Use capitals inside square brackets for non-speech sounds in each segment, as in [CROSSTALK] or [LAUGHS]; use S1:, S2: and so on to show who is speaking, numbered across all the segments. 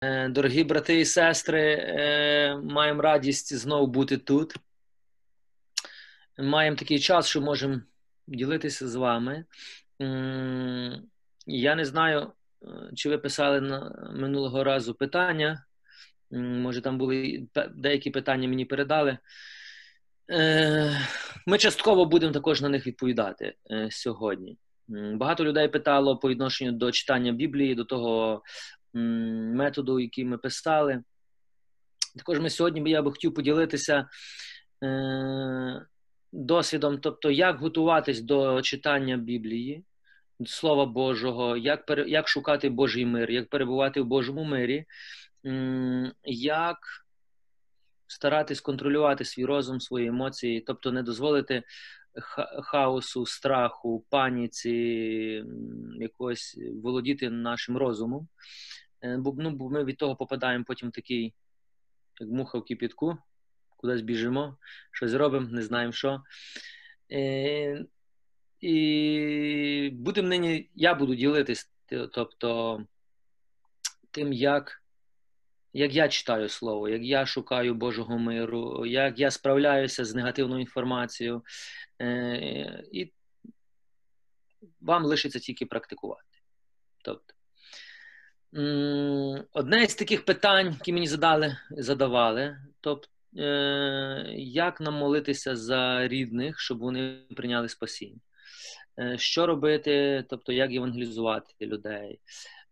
S1: Е, дорогі брати і сестри, е, маємо радість знову бути тут. Маємо такий час, що можемо ділитися з вами. Я не знаю, е, чи ви писали на минулого разу питання. Може, там були деякі питання мені передали. Ми частково будемо також на них відповідати сьогодні. Багато людей питало по відношенню до читання Біблії, до того методу, який ми писали. Також ми сьогодні я би хотів поділитися е, досвідом, тобто, як готуватись до читання Біблії, Слова Божого, як як шукати Божий мир, як перебувати в Божому мирі, як старатись контролювати свій розум, свої емоції, тобто не дозволити хаосу, страху, паніці, якось володіти нашим розумом. Е, бо ну, ми від того попадаємо потім в такий, як муха в кипітку, кудись біжимо, щось робимо, не знаємо що. Е, І будемо нині, я буду ділитись, тобто тим, як як я читаю слово, як я шукаю Божого миру, як я справляюся з негативною інформацією. Е, І вам лишиться тільки практикувати. Тобто, Одне з таких питань, які мені задали, задавали, тобто, як нам молитися за рідних, щоб вони прийняли спасіння? Е, що робити, тобто як євангелізувати людей?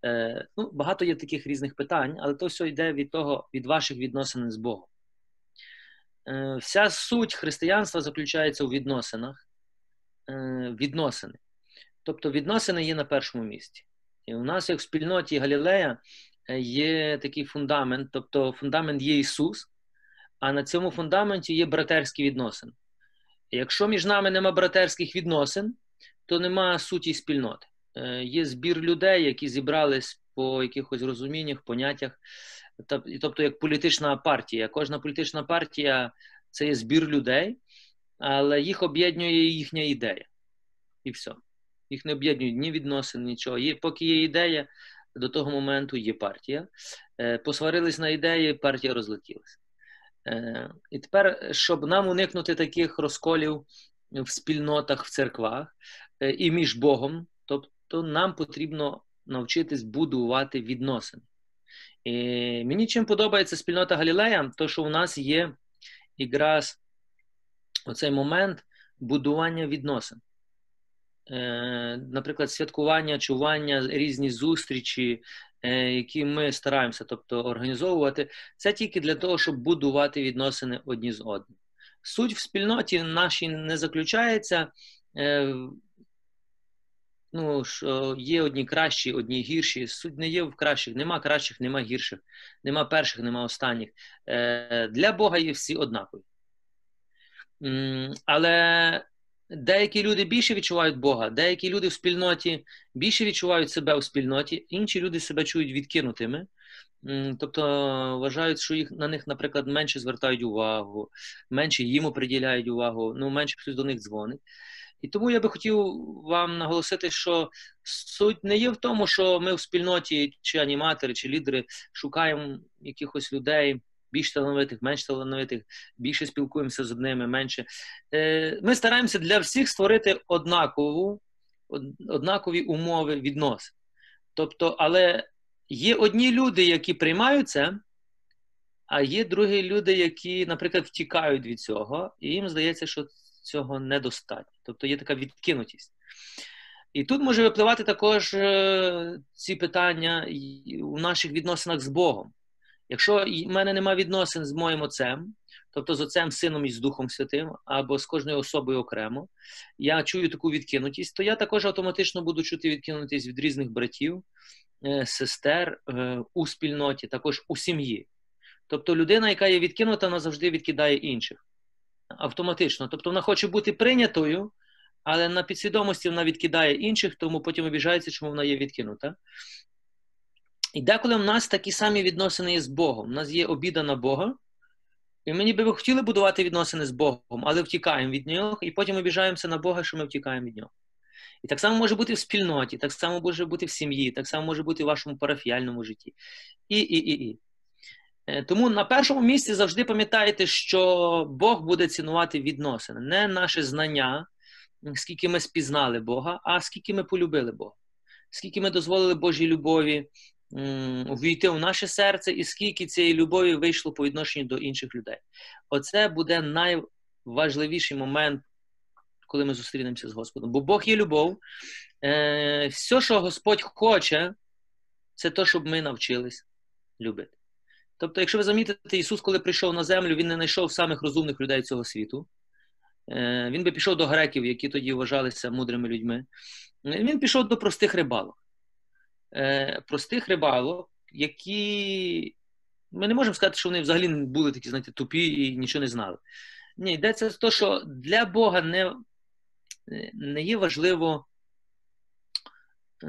S1: Е, ну, Багато є таких різних питань, але то все йде від того, від ваших відносин з Богом. Вся суть християнства заключається у відносинах. Відносини. Тобто відносини є на першому місці. І у нас, як в спільноті Галілея, е, є такий фундамент, тобто фундамент є Ісус, а на цьому фундаменті є братерські відносини. Якщо між нами нема братерських відносин, то нема суті спільноти. Е, є збір людей, які зібрались по якихось розуміннях, поняттях, тобто як політична партія. Кожна політична партія це є збір людей, але їх об'єднує їхня ідея. І все їх не об'єднують ні відносин, нічого. Є, Поки є ідея, до того моменту є партія. Е, Посварились на ідеї, партія розлетілася. Е, І тепер, щоб нам уникнути таких розколів в спільнотах, в церквах е, і між Богом, тобто нам потрібно навчитись будувати відносини. І Мені чим подобається спільнота Галілея, то що у нас є якраз оцей момент будування відносин. Е, наприклад, святкування, чування, різні зустрічі, е, які ми стараємося тобто, організовувати, це тільки для того, щоб будувати відносини одні з одним. Суть в спільноті нашій не заключається. Е, ну, що є одні кращі, одні гірші. Суть не є в кращих, нема кращих, нема гірших, нема перших, нема останніх. Для Бога є всі однакові. Але Деякі люди більше відчувають Бога, деякі люди в спільноті більше відчувають себе в спільноті, інші люди себе чують відкинутими, тобто вважають, що їх на них, наприклад, менше звертають увагу, менше їм приділяють увагу, ну менше хтось до них дзвонить. І тому я би хотів вам наголосити, що суть не є в тому, що ми в спільноті, чи аніматори, чи лідери шукаємо якихось людей більш талановитих, менш талановитих, більше спілкуємося з одними, менше. Е, ми стараємося для всіх створити однакову, однакові умови відносин. Тобто, але є одні люди, які приймають це, а є другі люди, які, наприклад, втікають від цього, і їм здається, що цього недостатньо. Тобто є така відкинутість. І тут може випливати також е, ці питання у наших відносинах з Богом. Якщо в мене немає відносин з моїм отцем, тобто з отцем, сином і з Духом Святим, або з кожною особою окремо, я чую таку відкинутість, то я також автоматично буду чути відкинутість від різних братів, е, сестер е, у спільноті, також у сім'ї. Тобто людина, яка є відкинута, вона завжди відкидає інших. Автоматично. Тобто вона хоче бути прийнятою, але на підсвідомості вона відкидає інших, тому потім обіжається, чому вона є відкинута. І деколи в нас такі самі відносини з Богом. У нас є обіда на Бога, і ми ніби би хотіли будувати відносини з Богом, але втікаємо від нього, і потім обіжаємося на Бога, що ми втікаємо від нього. І так само може бути в спільноті, так само може бути в сім'ї, так само може бути в вашому парафіальному житті. І, і, і, і. Е, тому на першому місці завжди пам'ятайте, що Бог буде цінувати відносини, не наше знання, скільки ми спізнали Бога, а скільки ми полюбили Бога, скільки ми дозволили Божій любові увійти у наше серце, і скільки цієї любові вийшло по відношенню до інших людей. Оце буде найважливіший момент, коли ми зустрінемося з Господом. Бо Бог є любов. Е, Все, що Господь хоче, це те, щоб ми навчились любити. Тобто, якщо ви замітите, Ісус, коли прийшов на землю, Він не знайшов самих розумних людей цього світу. Е, він би пішов до греків, які тоді вважалися мудрими людьми. Він пішов до простих рибалок. Е, простих рибалок, які. Ми не можемо сказати, що вони взагалі були такі, знаєте, тупі і нічого не знали. Ні, йдеться з того, що для Бога не не є важливо е,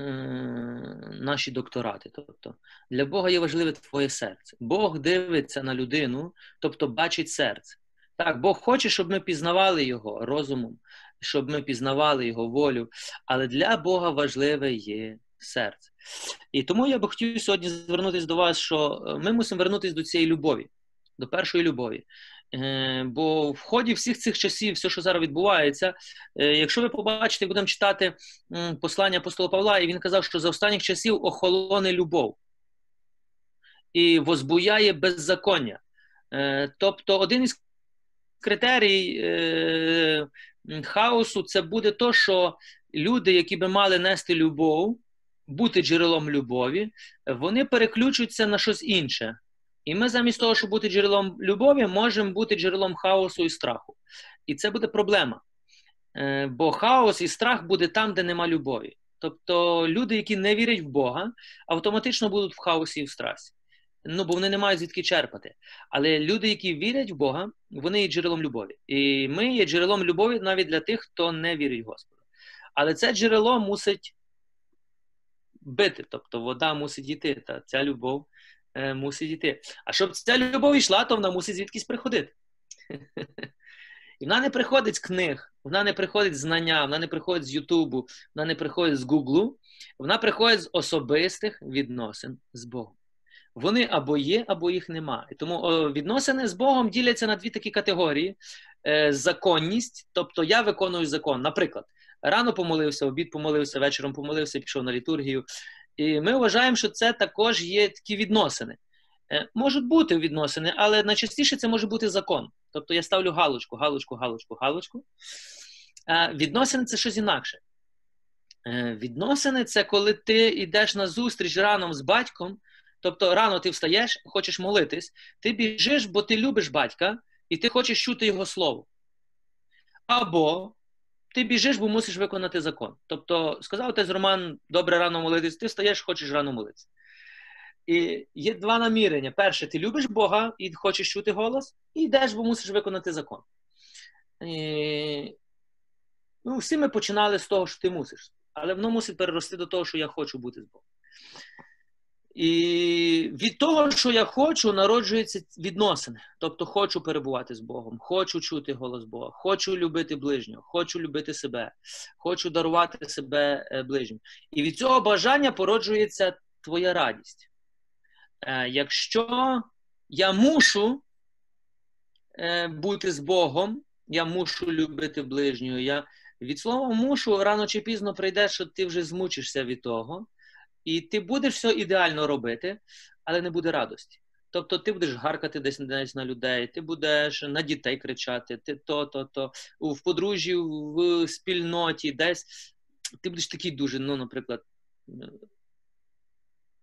S1: наші докторати. Тобто, Для Бога є важливе твоє серце. Бог дивиться на людину, тобто бачить серце. Так, Бог хоче, щоб ми пізнавали його розумом, щоб ми пізнавали його волю, але для Бога важливе є серце. І тому я би хотів сьогодні звернутися до вас, що е, ми мусимо вернутися до цієї любові, до першої любові. Е, бо в ході всіх цих часів, все, що зараз відбувається, е, якщо ви побачите, будемо читати послання апостола Павла, і він казав, що за останніх часів охолоне любов і возбуяє беззаконня. Тобто, один із критерій хаосу це буде то, що люди, які би мали нести любов, бути джерелом любові, вони переключуються на щось інше. І ми замість того, щоб бути джерелом любові, можемо бути джерелом хаосу і страху. І це буде проблема. Е, бо хаос і страх буде там, де нема любові. Тобто люди, які не вірять в Бога, автоматично будуть в хаосі і в страсі. Ну, бо вони не мають звідки черпати. Але люди, які вірять в Бога, вони є джерелом любові. І ми є джерелом любові навіть для тих, хто не вірить в Господа. Але це джерело мусить бити. Тобто вода мусить йти, та ця любов е, мусить йти. А щоб ця любов йшла, то вона мусить звідкись приходити. [LAUGHS] І вона не приходить з книг, вона не приходить з знання, вона не приходить з Ютубу, вона не приходить з Гуглу, вона приходить з особистих відносин з Богом. Вони або є, або їх немає. Тому відносини з Богом діляться на дві такі категорії: е, законність, тобто я виконую закон. Наприклад, рано помолився, обід помолився, вечором помолився, пішов на літургію. І ми вважаємо, що це також є такі відносини. Е, можуть бути відносини, але найчастіше це може бути закон. Тобто я ставлю галочку, галочку, галочку, галочку. Відносини це щось інакше. Е, відносини це коли ти йдеш на зустріч раном з батьком, тобто рано ти встаєш, хочеш молитись, ти біжиш, бо ти любиш батька, і ти хочеш чути його слово. Або ти біжиш, бо мусиш виконати закон. Тобто, сказав отець Роман, добре рано молитись, ти стаєш, хочеш рано молитися. І є два намірення. Перше, ти любиш Бога і хочеш чути голос, і йдеш, бо мусиш виконати закон. І... Ну, Всі ми починали з того, що ти мусиш, але воно мусить перерости до того, що я хочу бути з Богом. І від того, що я хочу, народжуються відносини. Тобто, хочу перебувати з Богом, хочу чути голос Бога, хочу любити ближнього, хочу любити себе, хочу дарувати себе е, ближнім. І від цього бажання породжується твоя радість. Е, якщо я мушу е, бути з Богом, я мушу любити ближнього. я від слова мушу рано чи пізно прийде, що ти вже змучишся від того. І ти будеш все ідеально робити, але не буде радості. Тобто ти будеш гаркати десь десь на людей, ти будеш на дітей кричати, ти то, то, то в подружжі, в спільноті, десь ти будеш такий дуже, ну, наприклад,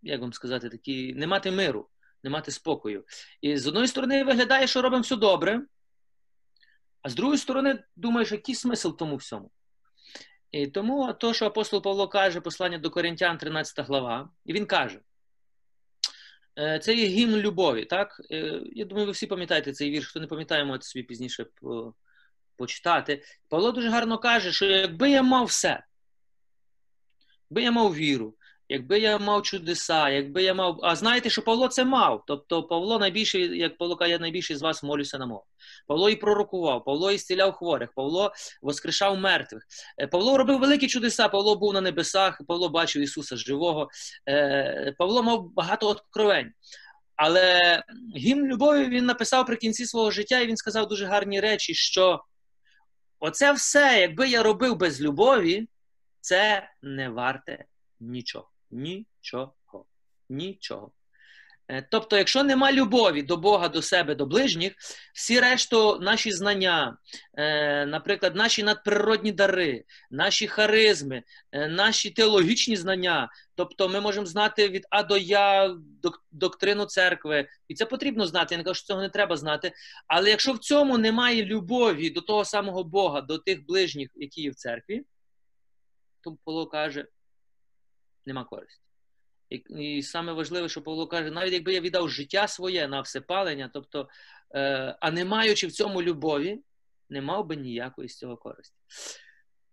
S1: як вам сказати, такий, не мати миру, не мати спокою. І з одної сторони виглядає, що робимо все добре, а з другої сторони, думаєш, який смисл тому всьому? І тому то, що апостол Павло каже, послання до Коринтян, 13 глава, і він каже: «Е, це є гімн любові. так? Е, я думаю, ви всі пам'ятаєте цей вірш, хто не пам'ятає, можете собі пізніше почитати. Павло дуже гарно каже, що якби я мав все, якби я мав віру, якби я мав чудеса, якби я мав. А знаєте, що Павло це мав. Тобто Павло найбільший, як Павло каже, я найбільший з вас молюся на мову. Павло і пророкував, Павло і зціляв хворих, Павло воскрешав мертвих. Е, Павло робив великі чудеса, Павло був на небесах, Павло бачив Ісуса живого. Е, Павло мав багато откровень. Але гімн любові він написав при кінці свого життя, і він сказав дуже гарні речі, що оце все, якби я робив без любові, це не варте нічого. Нічого. Нічого. Е, тобто, якщо нема любові до Бога, до себе, до ближніх, всі решту наші знання, е, наприклад, наші надприродні дари, наші харизми, е, наші теологічні знання, тобто ми можемо знати від А до Я доктрину церкви, і це потрібно знати. Я не кажу, що цього не треба знати. Але якщо в цьому немає любові до того самого Бога, до тих ближніх, які є в церкві, то Павло каже, нема користі. І, і саме важливе, що Павло каже, навіть якби я віддав життя своє на всепалення, тобто, е, а не маючи в цьому любові, не мав би ніякої з цього користі.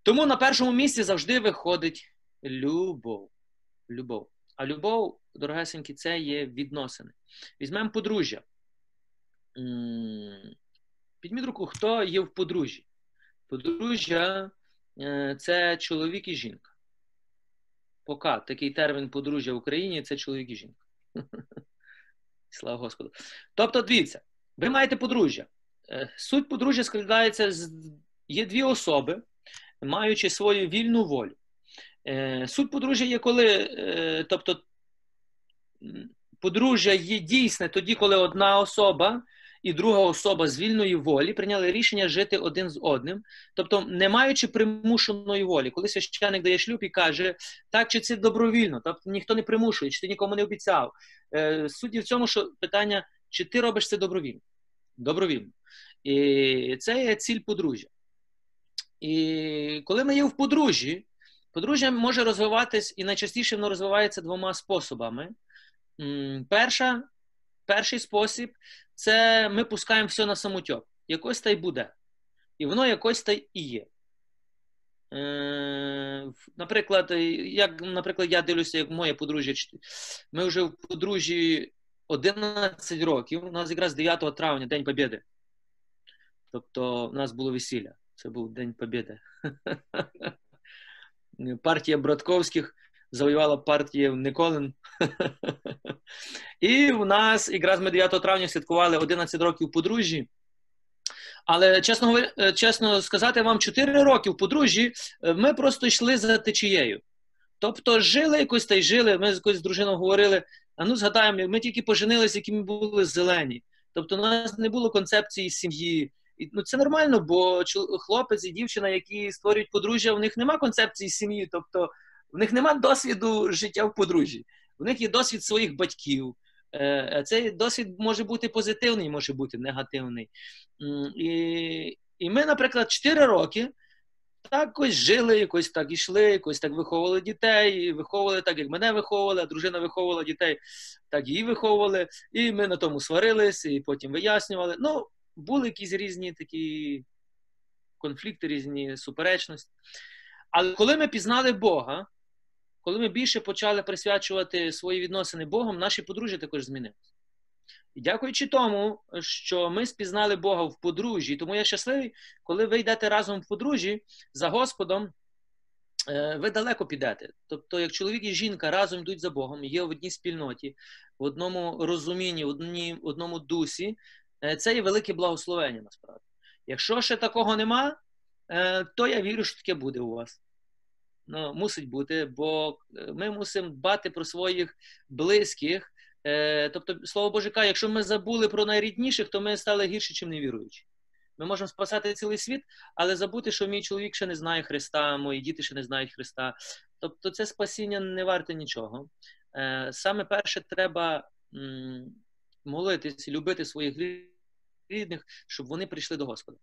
S1: Тому на першому місці завжди виходить любов. Любов. А любов, дорогесенькі, це є відносини. Візьмемо подружжя. Підміть руку, хто є в подружжі? Подружжя е, це чоловік і жінка. Пока такий термін подружжя в Україні це чоловік і жінка. [LAUGHS] Слава Господу. Тобто, дивіться, ви маєте подружжя. Е, суть подружжя складається з є дві особи, маючи свою вільну волю. Е, суть подружжя є коли, е, тобто, подружжя є дійсне тоді, коли одна особа і друга особа з вільної волі прийняли рішення жити один з одним, тобто не маючи примушеної волі, коли священник дає шлюб і каже, так чи це добровільно, тобто ніхто не примушує, чи ти нікому не обіцяв. Е, суть в цьому, що питання, чи ти робиш це добровільно? Добровільно. І це є ціль подружжя. І коли ми є в подружжі, подружжя може розвиватись, і найчастіше воно розвивається двома способами. Перша, Перший спосіб це ми пускаємо все на самотьок. Якось та й буде. І воно якось та і є. Е, Наприклад, як, наприклад, я дивлюся, як моє подружжя. Ми вже в подружжі 11 років. У нас якраз 9 травня, День Побєди. Тобто, у нас було весілля. Це був День Побєди. [LAUGHS] Партія Братковських завоювала партія Николин. [LAUGHS] І в нас якраз ми 9 травня святкували 11 років подружжі. Але чесно е, чесно сказати вам, 4 роки в подружжі е, ми просто йшли за течією. Тобто жили якось та й жили. Ми з якоюсь дружиною говорили: а ну згадаємо, ми тільки поженилися, які ми були зелені. Тобто, у нас не було концепції сім'ї. І, ну, Це нормально, бо хлопець і дівчина, які створюють подружжя, у них нема концепції сім'ї. Тобто в них нема досвіду життя в подружжі. У них є досвід своїх батьків. Е, цей досвід може бути позитивний, може бути негативний. І і ми, наприклад, 4 роки так ось жили, якось так ішли, якось так виховували дітей, виховували так, як мене виховували, а дружина виховувала дітей, так її виховували. І ми на тому сварились, і потім вияснювали. Ну, були якісь різні такі конфлікти, різні суперечності. Але коли ми пізнали Бога, коли ми більше почали присвячувати свої відносини Богом, наші подружжя також змінилися. І дякуючи тому, що ми спізнали Бога в подружжі, тому я щасливий, коли ви йдете разом в подружжі за Господом, е, ви далеко підете. Тобто, як чоловік і жінка разом йдуть за Богом, є в одній спільноті, в одному розумінні, в одному дусі, е, це є велике благословення насправді. Якщо ще такого нема, е, то я вірю, що таке буде у вас ну, мусить бути, бо е, ми мусимо дбати про своїх близьких. Е, Тобто, слово Боже каже, якщо ми забули про найрідніших, то ми стали гірше, чим невіруючі. Ми можемо спасати цілий світ, але забути, що мій чоловік ще не знає Христа, мої діти ще не знають Христа. Тобто, це спасіння не варте нічого. Е, Саме перше, треба м, молитись, любити своїх рідних, щоб вони прийшли до Господа.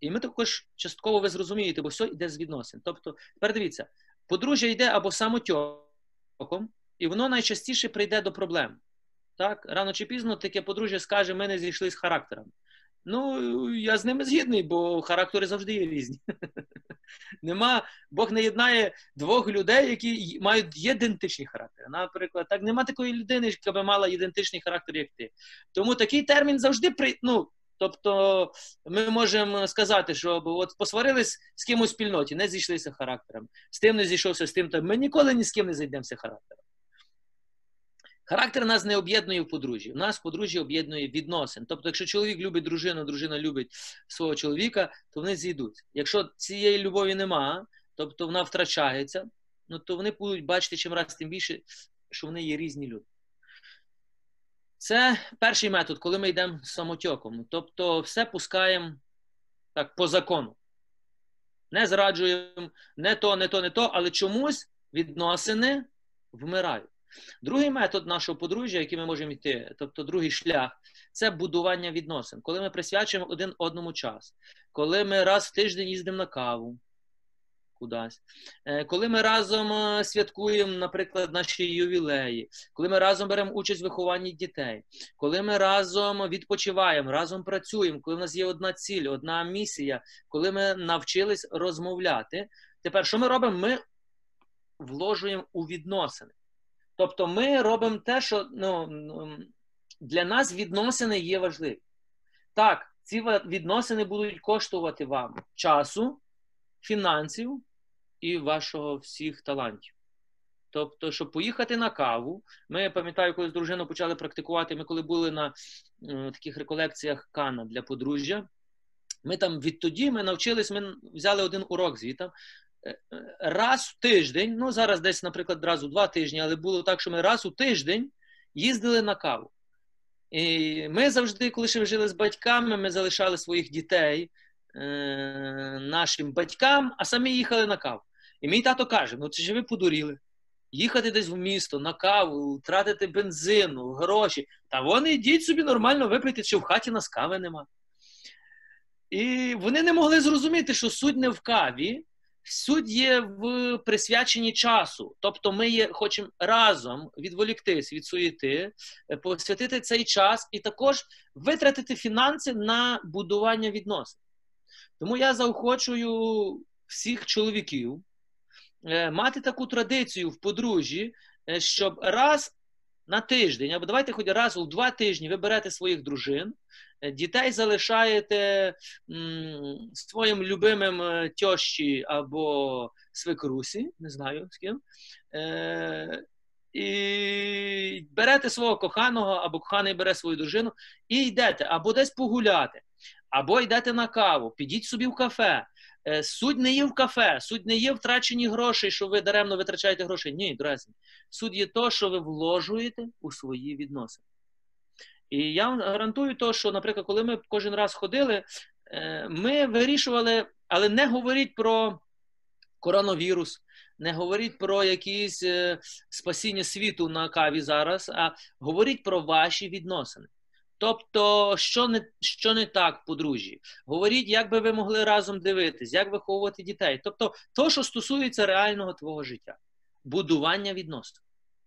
S1: І ми також частково ви зрозумієте, бо все йде з відносин. Тобто, тепер дивіться, подружжя йде або самотьоком, і воно найчастіше прийде до проблем. Так, рано чи пізно таке подружжя скаже, ми не зійшли з характером. Ну, я з ними згідний, бо характери завжди є різні. [LAUGHS] Нема, Бог не єднає двох людей, які мають ідентичні характери. Наприклад, так нема такої людини, яка би мала ідентичний характер, як ти. Тому такий термін завжди при. ну, Тобто ми можемо сказати, що от посварились з кимось в спільноті, не зійшлися характером, з тим не зійшовся, з тим, то ми ніколи ні з ким не зайдемося характером. Характер нас не об'єднує в подружжі. У нас подружжя об'єднує відносин. Тобто, якщо чоловік любить дружину, дружина любить свого чоловіка, то вони зійдуть. Якщо цієї любові нема, тобто вона втрачається, ну то вони будуть бачити чим раз тим більше, що вони є різні люди. Це перший метод, коли ми йдемо самотьоком. Тобто, все пускаємо так по закону. Не зраджуємо не то, не то, не то, але чомусь відносини вмирають. Другий метод нашого подружжя, який ми можемо йти, тобто другий шлях, це будування відносин. Коли ми присвячуємо один одному час, коли ми раз в тиждень їздимо на каву кудись, е, коли ми разом е, святкуємо, наприклад, наші ювілеї, коли ми разом беремо участь в вихованні дітей, коли ми разом відпочиваємо, разом працюємо, коли в нас є одна ціль, одна місія, коли ми навчились розмовляти. Тепер, що ми робимо? Ми вложуємо у відносини. Тобто ми робимо те, що ну, для нас відносини є важливі. Так, ці відносини будуть коштувати вам часу, фінансів і вашого всіх талантів. Тобто, щоб поїхати на каву, ми пам'ятаю, коли з дружиною почали практикувати. Ми коли були на е, таких реколекціях Кана для подружжя, ми там відтоді ми навчились, ми взяли один урок звідти. Е, е, раз в тиждень, ну зараз десь, наприклад, раз у два тижні, але було так, що ми раз у тиждень їздили на каву. І ми завжди, коли ще жили з батьками, ми залишали своїх дітей е, нашим батькам, а самі їхали на каву. І мій тато каже: ну чи ж ви подуріли? Їхати десь в місто на каву, тратити бензину, гроші. Та вони йдіть собі нормально випити, що в хаті нас кави нема. І вони не могли зрозуміти, що суть не в каві, Суть є в присвяченні часу, тобто ми є, хочемо разом відволіктись від суєти, е, посвятити цей час і також витратити фінанси на будування відносин. Тому я заохочую всіх чоловіків мати таку традицію в подружжі, е, щоб раз на тиждень, або давайте хоч раз у два тижні ви берете своїх дружин. Е, дітей залишаєте своїм любимим е, тьощі або свекрусі, не знаю з ким. Е, І берете свого коханого, або коханий бере свою дружину, і йдете або десь погуляти, або йдете на каву, підіть собі в кафе. Е, суть не є в кафе, суть не є втрачені гроші, що ви даремно витрачаєте гроші. Ні, друзі. Суть є то, що ви вложуєте у свої відносини. І я вам гарантую, то, що, наприклад, коли ми кожен раз ходили, е, ми вирішували, але не говоріть про коронавірус, не говоріть про якісь е, спасіння світу на каві зараз, а говоріть про ваші відносини. Тобто, що не що не так, подружжі? Говоріть, як би ви могли разом дивитись, як виховувати дітей. Тобто, то, що стосується реального твого життя, будування відносин.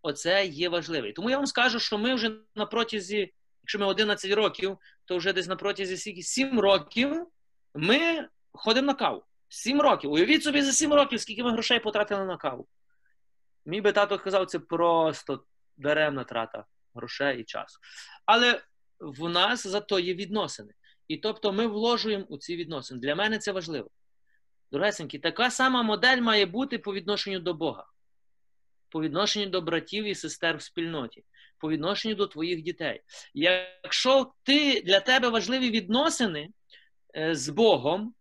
S1: Оце є важливе. Тому я вам скажу, що ми вже на протязі якщо ми 11 років, то вже десь на протязі 7 років ми ходимо на каву. 7 років. Уявіть собі за 7 років, скільки ми грошей потратили на каву. Мій би тато казав, це просто даремна трата грошей і часу. Але в нас зато є відносини. І тобто ми вложуємо у ці відносини. Для мене це важливо. Дорогесенькі, така сама модель має бути по відношенню до Бога, по відношенню до братів і сестер в спільноті по відношенню до твоїх дітей. Якщо ти для тебе важливі відносини е, з Богом,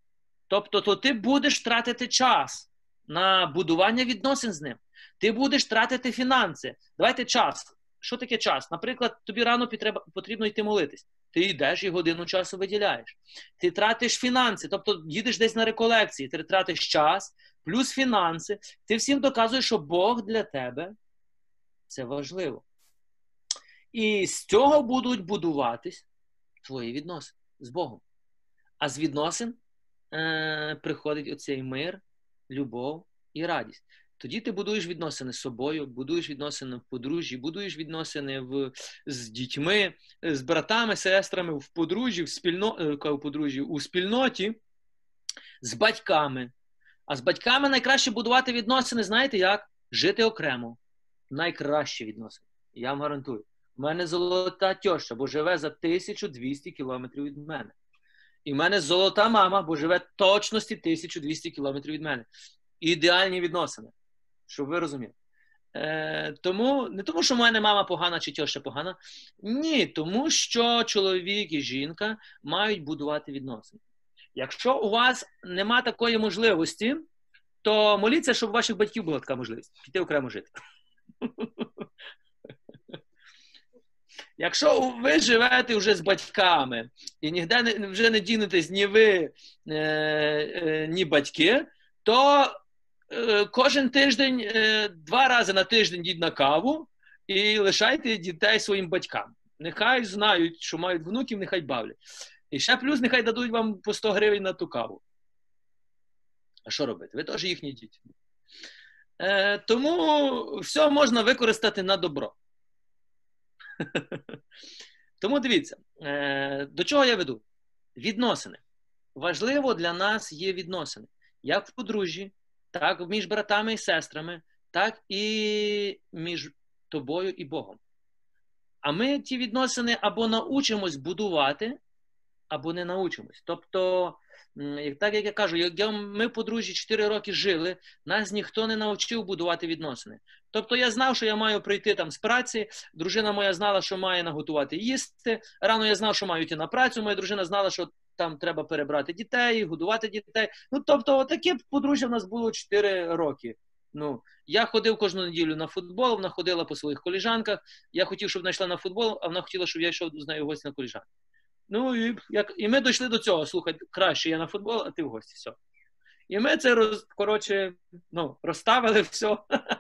S1: тобто то ти будеш тратити час на будування відносин з ним. Ти будеш тратити фінанси. Давайте час. Що таке час? Наприклад, тобі рано потрібно йти молитись. Ти йдеш і годину часу виділяєш. Ти тратиш фінанси, тобто їдеш десь на реколекції, ти тратиш час, плюс фінанси. Ти всім доказуєш, що Бог для тебе це важливо. І з цього будуть будуватись твої відносини з Богом. А з відносин е, приходить оцей мир, любов і радість. Тоді ти будуєш відносини з собою, будуєш відносини в подружжі, будуєш відносини в, з дітьми, з братами, сестрами в подружжі, в спільно, е, в подружжі, у спільноті, з батьками. А з батьками найкраще будувати відносини, знаєте як? Жити окремо. Найкращі відносини. Я вам гарантую. У мене золота тьоща, бо живе за 1200 кілометрів від мене. І в мене золота мама, бо живе точності 1200 кілометрів від мене. Ідеальні відносини. Щоб ви розуміли. Е, Тому не тому, що в мене мама погана чи тьоща погана. Ні, тому що чоловік і жінка мають будувати відносини. Якщо у вас нема такої можливості, то моліться, щоб у ваших батьків була така можливість піти окремо жити. [LAUGHS] Якщо ви живете вже з батьками і ніде не, вже не дінетесь ні ви, е, е, ні батьки, то кожен тиждень, е, два рази на тиждень йдіть на каву і лишайте дітей своїм батькам. Нехай знають, що мають внуків, нехай бавлять. І ще плюс нехай дадуть вам по 100 гривень на ту каву. А що робити? Ви теж їхні діти. Е, Тому все можна використати на добро. [LAUGHS] Тому дивіться, е, до чого я веду? Відносини. Важливо для нас є відносини. Як в подружжі, так між братами і сестрами, так і між тобою і Богом. А ми ті відносини або научимось будувати, або не научимось. Тобто, так як я кажу, як ми подружжі 4 роки жили, нас ніхто не навчив будувати відносини. Тобто я знав, що я маю прийти там з праці, дружина моя знала, що має наготувати їсти. Рано я знав, що маю йти на працю, моя дружина знала, що там треба перебрати дітей, годувати дітей. Ну, тобто, таке подружжя в нас було 4 роки. Ну, Я ходив кожну неділю на футбол, вона ходила по своїх коліжанках. Я хотів, щоб вона йшла на футбол, а вона хотіла, щоб я йшов з нею в гості на коліжанку. Ну і як, і ми дійшли до цього. Слухай, краще я на футбол, а ти в гості. все. І ми це роз, коротше, ну, розставили все.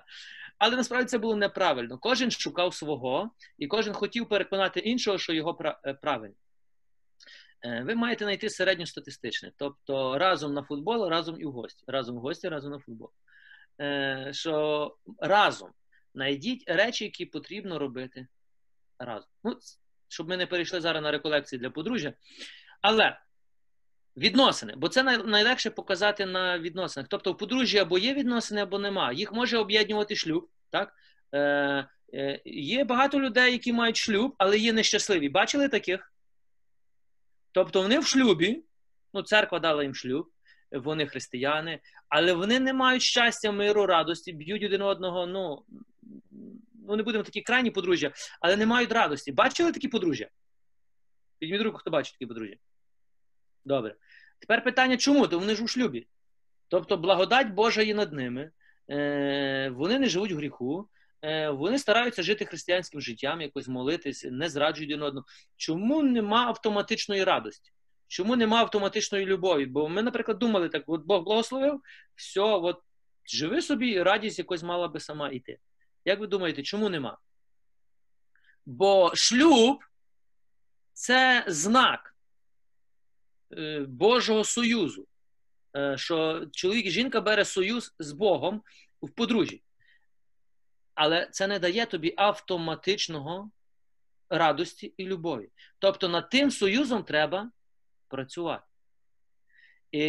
S1: [LAUGHS] Але насправді це було неправильно. Кожен шукав свого, і кожен хотів переконати іншого, що його е, правильно. Е, ви маєте знайти середньостатистичне. Тобто разом на футбол, разом і в гості. Разом в гості, разом на футбол. Е, що разом знайдіть речі, які потрібно робити разом. Ну, щоб ми не перейшли зараз на реколекції для подружжя. Але відносини, бо це найлегше показати на відносинах. Тобто, в подружжі або є відносини, або нема. Їх може об'єднувати шлюб. так? Е, е, Є багато людей, які мають шлюб, але є нещасливі. Бачили таких? Тобто вони в шлюбі, ну, церква дала їм шлюб, вони християни, але вони не мають щастя, миру, радості, б'ють один одного. ну, ну не будемо такі крайні подружжя, але не мають радості. Бачили такі подружжя? Підніміть руку, хто бачить такі подружжя. Добре. Тепер питання, чому? То вони ж у шлюбі. Тобто, благодать Божа є над ними, е, вони не живуть в гріху, вони стараються жити християнським життям, якось молитись, не зраджують один одного. Чому нема автоматичної радості? Чому нема автоматичної любові? Бо ми, наприклад, думали так: от Бог благословив, все, от живи собі, і радість якось мала би сама йти. Як ви думаєте, чому нема? Бо шлюб це знак е, Божого союзу, е, що чоловік і жінка бере союз з Богом в подружжі. Але це не дає тобі автоматичного радості і любові. Тобто над тим союзом треба працювати. І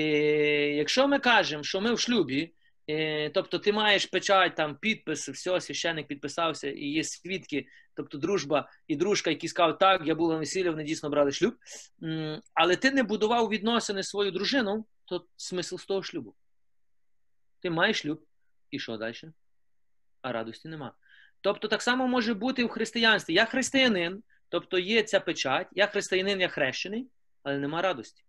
S1: Якщо ми кажемо, що ми в шлюбі, Е, тобто ти маєш печать, там підпис, все, священник підписався, і є свідки, тобто дружба і дружка, які сказали, так, я була на весіллі, вони дійсно брали шлюб. Але ти не будував відносини свою дружину, то смисл з того шлюбу. Ти маєш шлюб, і що далі? А радості нема. Тобто, так само може бути в християнстві. Я християнин, тобто є ця печать, я християнин, я хрещений, але нема радості.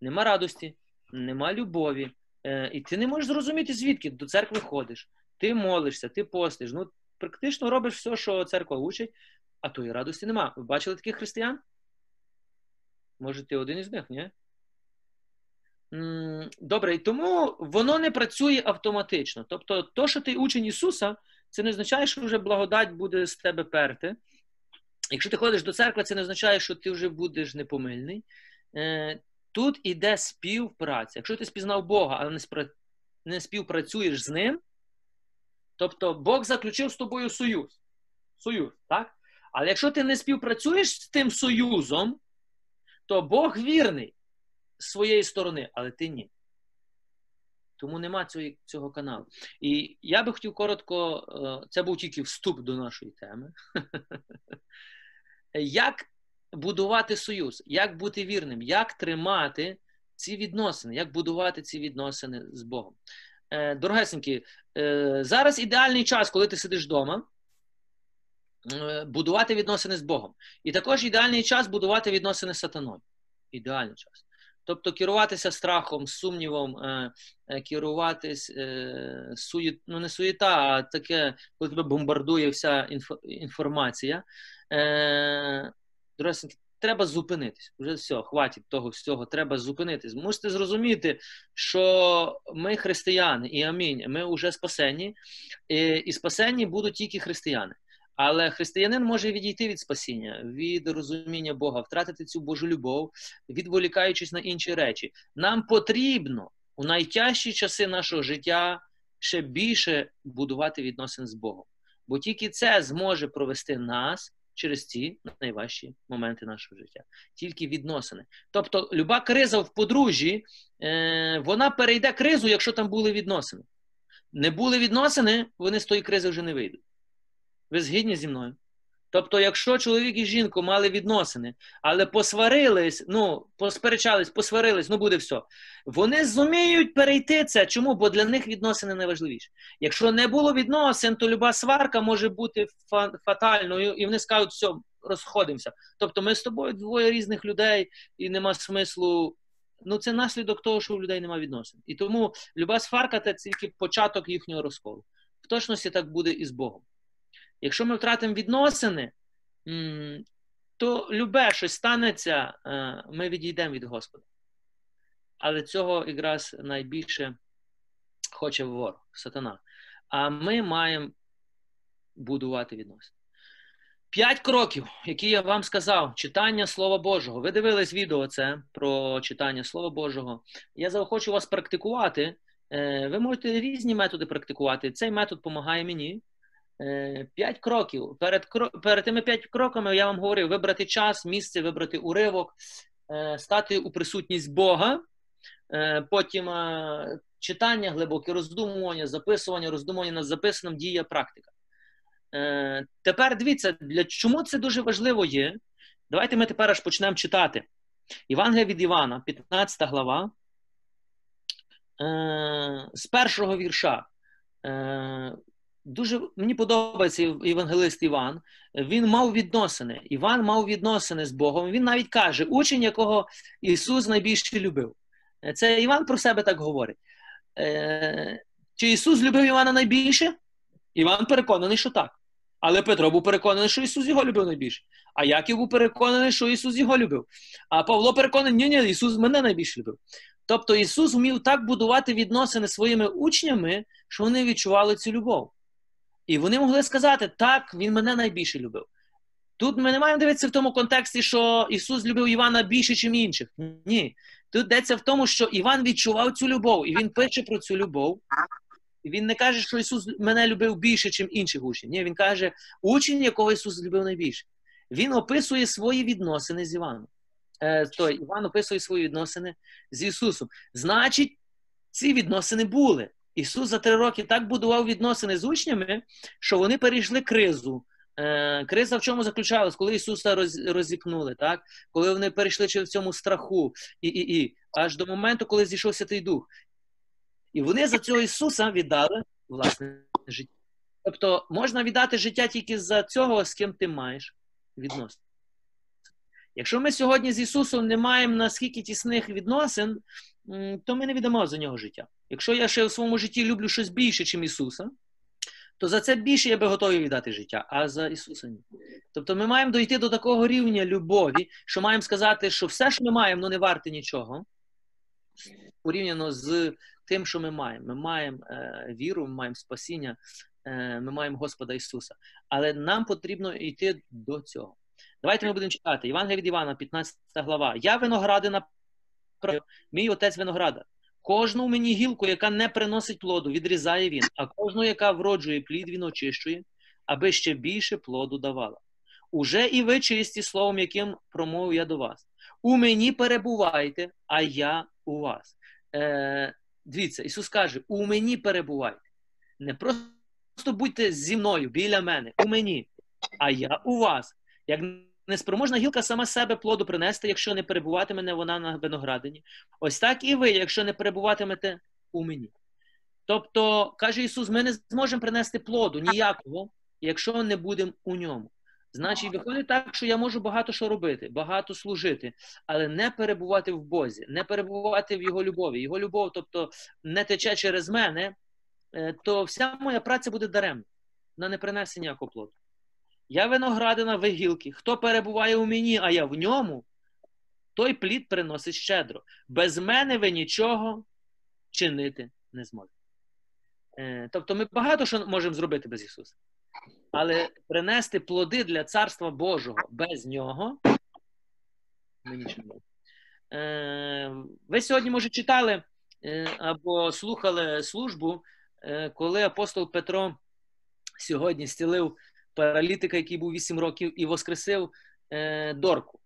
S1: Нема радості, нема любові. Е, і ти не можеш зрозуміти, звідки до церкви ходиш. Ти молишся, ти постиш. Ну, практично робиш все, що церква учить, а тої радості нема. Ви бачили таких християн? Може, ти один із них, ні? Добре, і тому воно не працює автоматично. Тобто, то, що ти учень Ісуса, це не означає, що вже благодать буде з тебе перти. Якщо ти ходиш до церкви, це не означає, що ти вже будеш непомильний. Е, Тут іде співпраця. Якщо ти спізнав Бога, але не, співпрацюєш з ним, тобто Бог заключив з тобою союз. Союз, так? Але якщо ти не співпрацюєш з тим союзом, то Бог вірний своєї сторони, але ти ні. Тому нема цього, цього каналу. І я би хотів коротко, е, це був тільки вступ до нашої теми. [LAUGHS] Як будувати союз, як бути вірним, як тримати ці відносини, як будувати ці відносини з Богом. Е, дорогесенькі, е, зараз ідеальний час, коли ти сидиш вдома, будувати відносини з Богом. І також ідеальний час будувати відносини з сатаною. Ідеальний час. Тобто керуватися страхом, сумнівом, е, е, керуватись е, ну не суєта, а таке, коли тебе бомбардує вся інформація. Друзі, треба зупинитись. Вже все, хватить того всього, треба зупинитись. Мусите зрозуміти, що ми християни, і амінь, ми вже спасені, і спасені будуть тільки християни. Але християнин може відійти від спасіння, від розуміння Бога, втратити цю Божу любов, відволікаючись на інші речі. Нам потрібно у найтяжчі часи нашого життя ще більше будувати відносин з Богом. Бо тільки це зможе провести нас через ці найважчі моменти нашого життя. Тільки відносини. Тобто, люба криза в подружжі, е, вона перейде кризу, якщо там були відносини. Не були відносини, вони з тої кризи вже не вийдуть. Ви згідні зі мною? Тобто, якщо чоловік і жінку мали відносини, але посварились, ну, посперечались, посварились, ну буде все. Вони зуміють перейти це. Чому? Бо для них відносини найважливіші. Якщо не було відносин, то люба сварка може бути фатальною, і вони скажуть, все, розходимося. Тобто, ми з тобою двоє різних людей, і нема смислу. Ну, це наслідок того, що у людей немає відносин. І тому люба сварка це тільки початок їхнього розколу. В точності так буде і з Богом. Якщо ми втратимо відносини, то любе щось станеться, е, ми відійдемо від Господа. Але цього якраз найбільше хоче ворог, сатана. А ми маємо будувати відносини. П'ять кроків, які я вам сказав, читання Слова Божого. Ви дивились відео це про читання Слова Божого. Я заохочу вас практикувати. Е, ви можете різні методи практикувати. Цей метод допомагає мені. Е, п'ять кроків. Перед перед тими п'ять кроками я вам говорив: вибрати час, місце, вибрати уривок, е, стати у присутність Бога, е, потім читання, глибоке роздумування, записування, роздумування над записаним дія практика. Тепер дивіться, для чому це дуже важливо є. Давайте ми тепер аж почнемо читати. Євангелія від Івана, 15 глава, з першого вірша. Дуже мені подобається євангелист Іван. Він мав відносини. Іван мав відносини з Богом. Він навіть каже, учень, якого Ісус найбільше любив. Це Іван про себе так говорить. Е, чи Ісус любив Івана найбільше? Іван переконаний, що так. Але Петро був переконаний, що Ісус його любив найбільше. А Яків був переконаний, що Ісус його любив. А Павло переконаний, ні, ні, Ісус мене найбільше любив. Тобто Ісус вмів так будувати відносини своїми учнями, що вони відчували цю любов. І вони могли сказати, так, він мене найбільше любив. Тут ми не маємо дивитися в тому контексті, що Ісус любив Івана більше, ніж інших. Ні. Тут йдеться в тому, що Іван відчував цю любов, і він пише про цю любов. І Він не каже, що Ісус мене любив більше, ніж інших учнів. Ні, Він каже, учень, якого Ісус любив найбільше. Він описує свої відносини з Іваном. Е, той, Іван описує свої відносини з Ісусом. Значить, ці відносини були. Ісус за три роки так будував відносини з учнями, що вони перейшли кризу. Е, криза в чому заключалась, коли Ісуса роз, розікнули, так? коли вони перейшли в цьому страху, і, і, і, аж до моменту, коли зійшов Святий Дух. І вони за цього Ісуса віддали власне життя. Тобто можна віддати життя тільки за цього, з ким ти маєш відносини. Якщо ми сьогодні з Ісусом не маємо наскільки тісних відносин, то ми не віддамо за нього життя. Якщо я ще в своєму житті люблю щось більше, ніж Ісуса, то за це більше я би готовий віддати життя, а за Ісуса ні. Тобто ми маємо дойти до такого рівня любові, що маємо сказати, що все, що ми маємо, ну не варте нічого, порівняно з тим, що ми маємо. Ми маємо е, віру, ми маємо спасіння, е, ми маємо Господа Ісуса. Але нам потрібно йти до цього. Давайте ми будемо читати. Івангелія від Івана, 15 глава. Я виноградина, мій отець виноградар. Кожну мені гілку, яка не приносить плоду, відрізає він, а кожну, яка вроджує плід, він очищує, аби ще більше плоду давала. Уже і ви чисті словом, яким промовив я до вас. У мені перебувайте, а я у вас. Е, дивіться, Ісус каже: у мені перебувайте. Не просто будьте зі мною біля мене, у мені, а я у вас. Як неспроможна гілка сама себе плоду принести, якщо не перебуватиме вона на виноградині. Ось так і ви, якщо не перебуватимете у мені. Тобто, каже Ісус, ми не зможемо принести плоду ніякого, якщо не будемо у ньому. Значить, виходить так, що я можу багато що робити, багато служити, але не перебувати в Бозі, не перебувати в Його любові. Його любов, тобто не тече через мене, е, то вся моя праця буде даремна, вона не принесе ніякого плоду. Я виноградина ви гілки. Хто перебуває у мені, а я в ньому, той плід приносить щедро. Без мене ви нічого чинити не зможете. Е, тобто ми багато що можемо зробити без Ісуса. Але принести плоди для Царства Божого без нього ми нічого. Ви сьогодні, може, читали е, або слухали службу, е, коли апостол Петро сьогодні стілив паралітика, який був 8 років, і воскресив е, Дорку,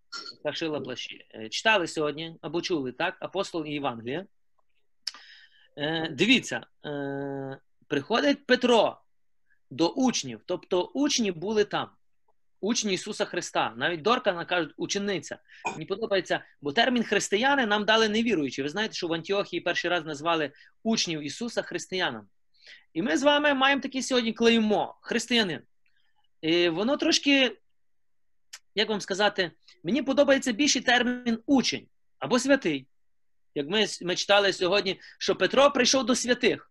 S1: та шила плащі. Е, читали сьогодні або чули, так? Апостол і Євангелія. Е, Дивіться, е, приходить Петро до учнів, тобто учні були там. Учні Ісуса Христа. Навіть Дорка кажуть, учениця. Мені подобається, бо термін християни нам дали невіруючі. Ви знаєте, що в Антіохії перший раз назвали учнів Ісуса християнами. І ми з вами маємо таке сьогодні клеймо християнин. Воно трошки, як вам сказати, мені подобається більший термін учень або святий. Як ми ми читали сьогодні, що Петро прийшов до святих.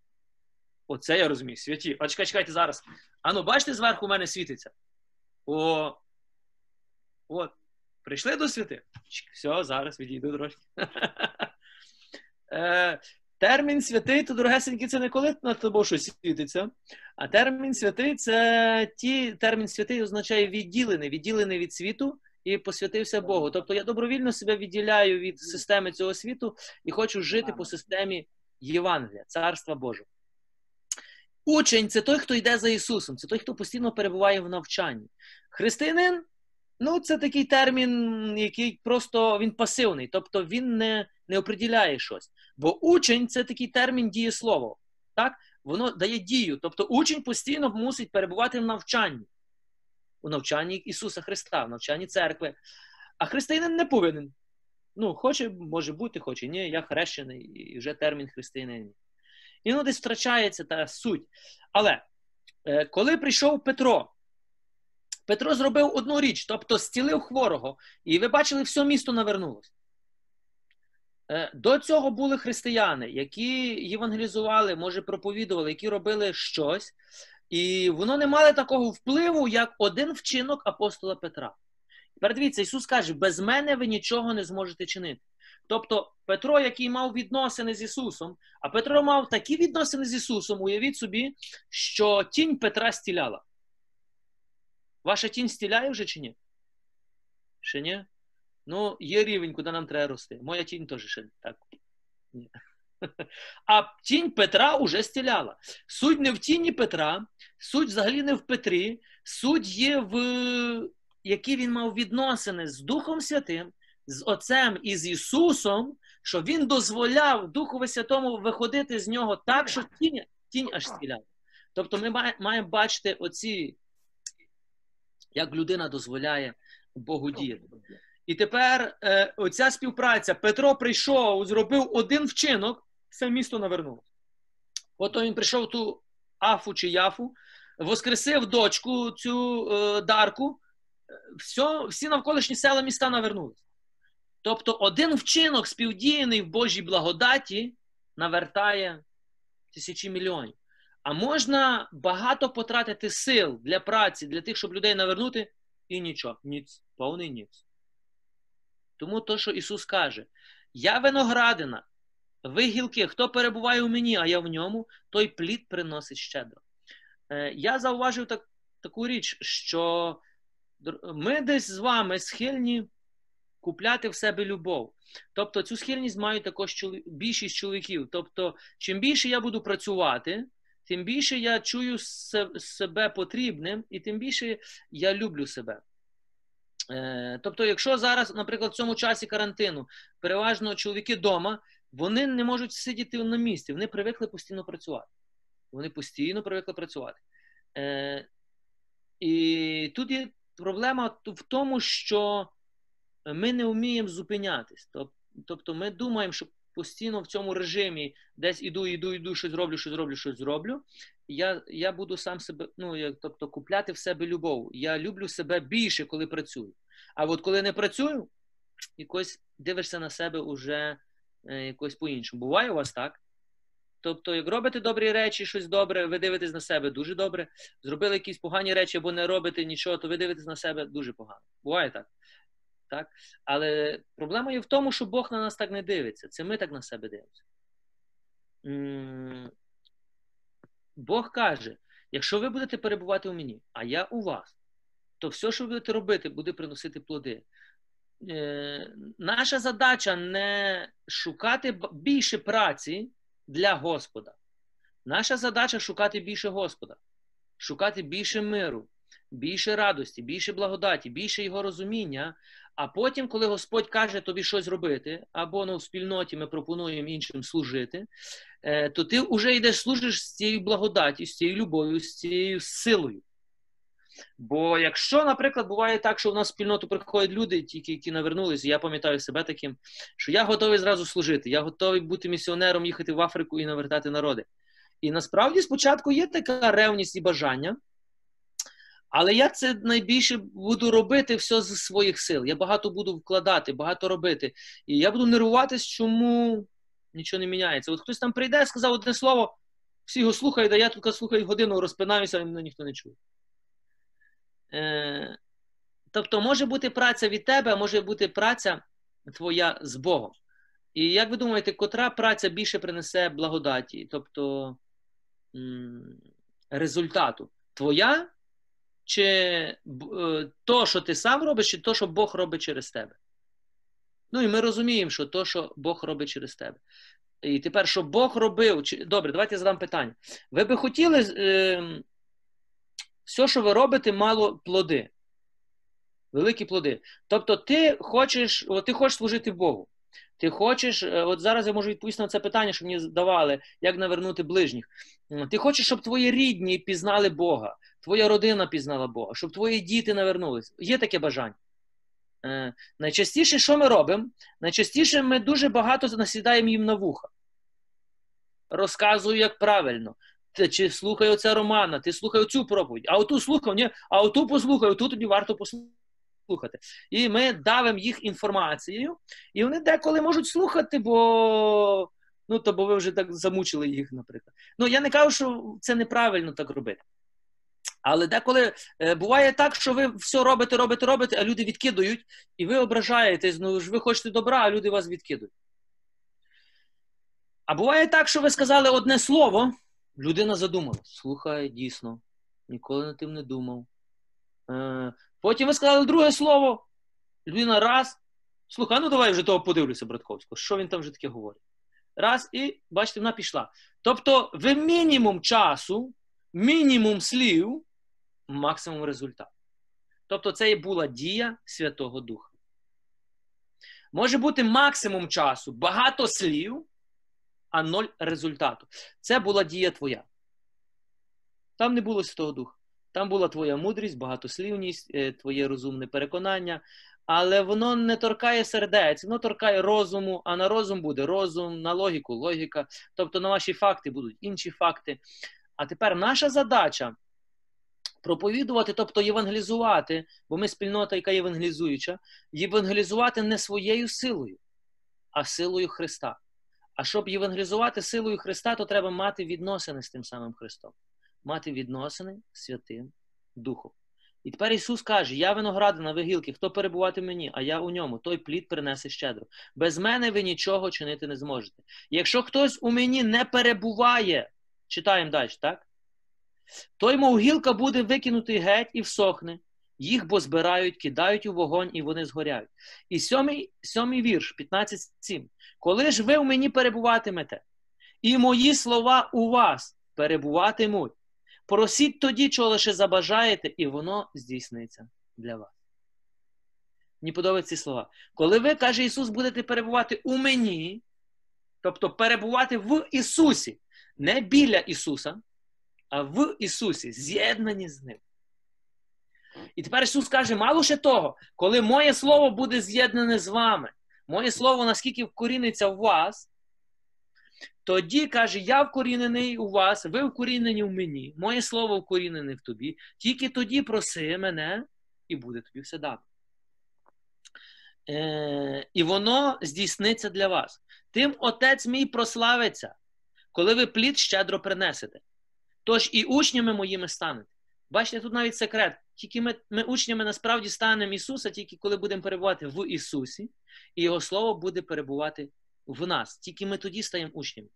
S1: Оце я розумію, святі. А чекайте, чекайте зараз. Ану, бачите, зверху у мене світиться. О, От. Прийшли до святих. Все, зараз відійду трошки. [LAUGHS] Термін святий, то дорогесенький, це не коли над тобою щось світиться. А термін святий це ті, термін святий означає відділений, відділений від світу і посвятився Богу. Тобто я добровільно себе відділяю від системи цього світу і хочу жити по системі Євангелія, Царства Божого. Учень це той, хто йде за Ісусом, це той, хто постійно перебуває в навчанні. Християнин ну, це такий термін, який просто він пасивний, тобто він не не оприділяє щось. Бо учень це такий термін дієслово. Так? Воно дає дію. Тобто учень постійно мусить перебувати в навчанні, у навчанні Ісуса Христа, в навчанні церкви. А християнин не повинен. Ну, хоче, може бути, хоче ні, я хрещений, і вже термін християнин. І ну, десь втрачається та суть. Але е, коли прийшов Петро, Петро зробив одну річ, тобто зцілив хворого, і ви бачили, все місто навернулося. Е, до цього були християни, які євангелізували, може, проповідували, які робили щось, і воно не мало такого впливу, як один вчинок апостола Петра. Передивіться, Ісус каже: без мене ви нічого не зможете чинити. Тобто Петро, який мав відносини з Ісусом, а Петро мав такі відносини з Ісусом, уявіть собі, що тінь Петра стіляла. Ваша тінь стіляє вже чи ні? Ще ні? Ну, є рівень, куди нам треба рости. Моя тінь теж ще так. Ні. [LAUGHS] А тінь Петра уже стіляла. Суть не в тіні Петра, суть взагалі не в Петрі, суть є в які він мав відносини з Духом Святим, з Отцем і з Ісусом, що Він дозволяв Духові Святому виходити з нього так, що тінь, тінь аж стіляла. Тобто ми маємо бачити оці, як людина дозволяє Богу діяти. І тепер е, оця співпраця Петро прийшов, зробив один вчинок, все місто навернулося. Потім він прийшов ту Афу чи Яфу, воскресив дочку цю е, Дарку, все, всі навколишні села міста навернулися. Тобто один вчинок, співдіяний в Божій благодаті, навертає тисячі мільйонів. А можна багато потратити сил для праці, для тих, щоб людей навернути, і нічого, ніц, повний ніц. Тому то, що Ісус каже: Я виноградина, ви гілки, хто перебуває у мені, а я в ньому, той плід приносить щедро. Е, я зауважив так, таку річ, що ми десь з вами схильні купляти в себе любов. Тобто цю схильність мають також більшість чоловіків. Тобто, чим більше я буду працювати, тим більше я чую себе потрібним, і тим більше я люблю себе. Е, тобто, якщо зараз, наприклад, в цьому часі карантину переважно чоловіки вдома, вони не можуть сидіти на місці, вони привикли постійно працювати. Вони постійно привикли працювати. Е, І тут є проблема в тому, що ми не вміємо зупинятись. Тобто ми думаємо, що постійно в цьому режимі десь іду, іду, іду, щось зроблю, щось зроблю, щось зроблю. Я я буду сам себе, ну як, тобто, купляти в себе любов. Я люблю себе більше, коли працюю. А от коли не працюю, якось дивишся на себе уже е, якось по-іншому. Буває у вас так? Тобто, як робите добрі речі, щось добре, ви дивитесь на себе дуже добре. Зробили якісь погані речі або не робите нічого, то ви дивитесь на себе дуже погано. Буває так. Так? Але проблема є в тому, що Бог на нас так не дивиться. Це ми так на себе дивимося. Бог каже: якщо ви будете перебувати у мені, а я у вас, то все, що ви будете робити, буде приносити плоди. Е, наша задача не шукати більше праці для Господа. Наша задача шукати більше Господа, шукати більше миру, більше радості, більше благодаті, більше його розуміння. А потім, коли Господь каже тобі щось робити, або ну, в спільноті ми пропонуємо іншим служити, е, то ти вже йдеш служиш з цією благодаті, з цією любов'ю, з цією силою. Бо якщо, наприклад, буває так, що в нас в спільноту приходять люди, тільки які навернулися, я пам'ятаю себе таким, що я готовий зразу служити, я готовий бути місіонером, їхати в Африку і навертати народи. І насправді спочатку є така ревність і бажання, але я це найбільше буду робити все з своїх сил. Я багато буду вкладати, багато робити. І я буду нервуватись, чому нічого не міняється. От хтось там прийде, сказав одне слово, всі його слухають, а я тут слухаю годину, розпинаюся, і мене ніхто не чує. Е, тобто може бути праця від тебе, а може бути праця твоя з Богом. І як ви думаєте, котра праця більше принесе благодаті, тобто результату? Твоя? Чи е, то, що ти сам робиш, чи то, що Бог робить через тебе? Ну і ми розуміємо, що то, що Бог робить через тебе. І тепер, що Бог робив, чи... добре, давайте задам питання. Ви би хотіли е, все, що ви робите, мало плоди. Великі плоди. Тобто, ти хочеш ти хочеш служити Богу. Ти хочеш, е, от зараз я можу відповісти на це питання, що мені задавали, як навернути ближніх. Ти хочеш, щоб твої рідні пізнали Бога, твоя родина пізнала Бога, щоб твої діти навернулись. Є таке бажання. Е, найчастіше, що ми робимо? Найчастіше ми дуже багато насідаємо їм на вуха. Розказую, як правильно ти чи слухай оце Романа, ти слухай оцю проповідь, а оту слухав, ні, а оту послухай, оту тобі варто послухати. І ми давимо їх інформацією, і вони деколи можуть слухати, бо ну, то бо ви вже так замучили їх, наприклад. Ну, я не кажу, що це неправильно так робити. Але деколи е, буває так, що ви все робите, робите, робите, а люди відкидують, і ви ображаєтесь, ну ж ви хочете добра, а люди вас відкидують. А буває так, що ви сказали одне слово, людина задумалась, слухай, дійсно, ніколи над тим не думав. Е, Потім ви сказали друге слово. Людина раз. Слухай, ну давай вже того подивлюся, Братковського, що він там вже таке говорить. Раз, і бачите, вона пішла. Тобто, ви мінімум часу, мінімум слів, максимум результат. Тобто, це і була дія Святого Духа. Може бути максимум часу, багато слів, а ноль результату. Це була дія твоя. Там не було Святого Духа. Там була твоя мудрість, багатослівність, е, твоє розумне переконання, але воно не торкає сердець, воно торкає розуму, а на розум буде розум, на логіку логіка. Тобто на ваші факти будуть інші факти. А тепер наша задача проповідувати, тобто євангелізувати, бо ми спільнота, яка євангелізуюча, євангелізувати не своєю силою, а силою Христа. А щоб євангелізувати силою Христа, то треба мати відносини з тим самим Христом, мати відносини з Святим Духом. І тепер Ісус каже: Я виноградина, ви гілки, хто перебувати мені, а я у ньому, той плід принесе щедро. Без мене ви нічого чинити не зможете. Якщо хтось у мені не перебуває, читаємо далі, так? Той, мов гілка, буде викинутий геть і всохне. Їх бо збирають, кидають у вогонь, і вони згоряють. І сьомий сьомий вірш, 15.7. Коли ж ви в мені перебуватимете, і мої слова у вас перебуватимуть, просіть тоді, чого лише забажаєте, і воно здійсниться для вас. Мені подобаються ці слова. Коли ви, каже Ісус, будете перебувати у мені, Тобто перебувати в Ісусі, не біля Ісуса, а в Ісусі, з'єднані з Ним. І тепер Ісус каже, мало ще того, коли моє Слово буде з'єднане з вами, моє Слово наскільки вкоріниться в вас, тоді каже, я вкорінений у вас, ви вкорінені в мені, моє слово вкорінене в тобі. Тільки тоді проси мене, і буде тобі все дано. Е, І воно здійсниться для вас. Тим отець мій прославиться, коли ви плід щедро принесете. Тож і учнями моїми станете. Бачите, тут навіть секрет. Тільки ми ми учнями насправді станемо Ісуса, тільки коли будемо перебувати в Ісусі, і Його Слово буде перебувати в нас. Тільки ми тоді стаємо учнями.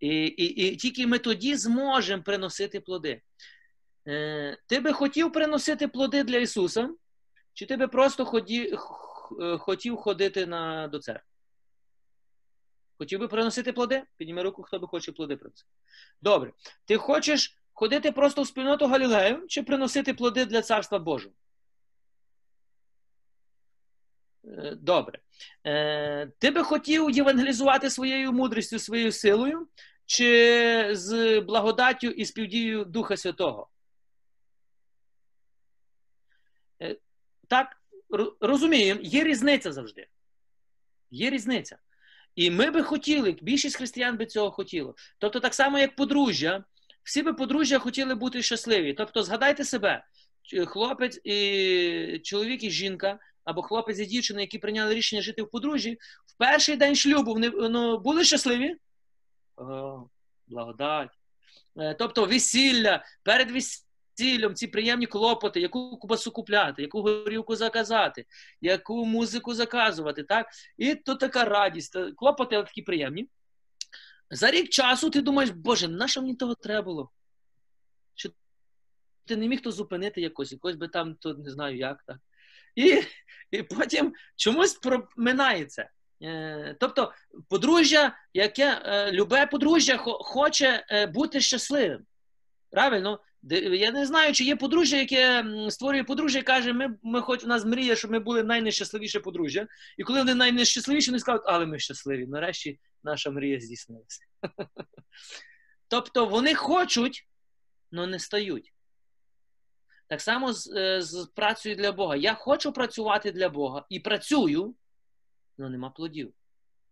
S1: І і, і тільки ми тоді зможемо приносити плоди. Е, Ти би хотів приносити плоди для Ісуса, чи ти би просто ході, е, хотів ходити на, до церкви? Хотів би приносити плоди? Підніми руку, хто би хоче плоди приносити. Добре. Ти хочеш ходити просто в спільноту Галілею, чи приносити плоди для Царства Божого? Е, добре. Е, ти би хотів євангелізувати своєю мудрістю, своєю силою, чи з благодаттю і співдією Духа Святого? Е, так, розуміємо, є різниця завжди. Є різниця. І ми би хотіли, більшість християн би цього хотіло. Тобто, так само, як подружжя, всі би подружжя хотіли бути щасливі. Тобто, згадайте себе, хлопець і чоловік і жінка, або хлопець і дівчина, які прийняли рішення жити в подружжі, в перший день шлюбу вони ну, були щасливі? О, Благодать. Е, тобто весілля, перед весіллям ці приємні клопоти, яку кубасу купляти, яку горілку заказати, яку музику заказувати. так? І то така радість. Клопоти такі приємні. За рік часу ти думаєш, Боже, на що мені того треба було? Що ти не міг то зупинити якось, якось би там, то не знаю як. так. І і потім чомусь проминається. Е, тобто, подружжя, яке е, любе подружжя хоче е, бути щасливим. Правильно? Я не знаю, чи є подружжя, яке створює подружжя і каже, ми, ми хоч у нас мріє, щоб ми були найнещасливіше подружжя. І коли вони найнещасливіші, вони скажуть, але ми щасливі. Нарешті наша мрія здійснилася. [LAUGHS] Тобто вони хочуть, але не стають. Так само з, е, з працею для Бога. Я хочу працювати для Бога і працюю, але нема плодів.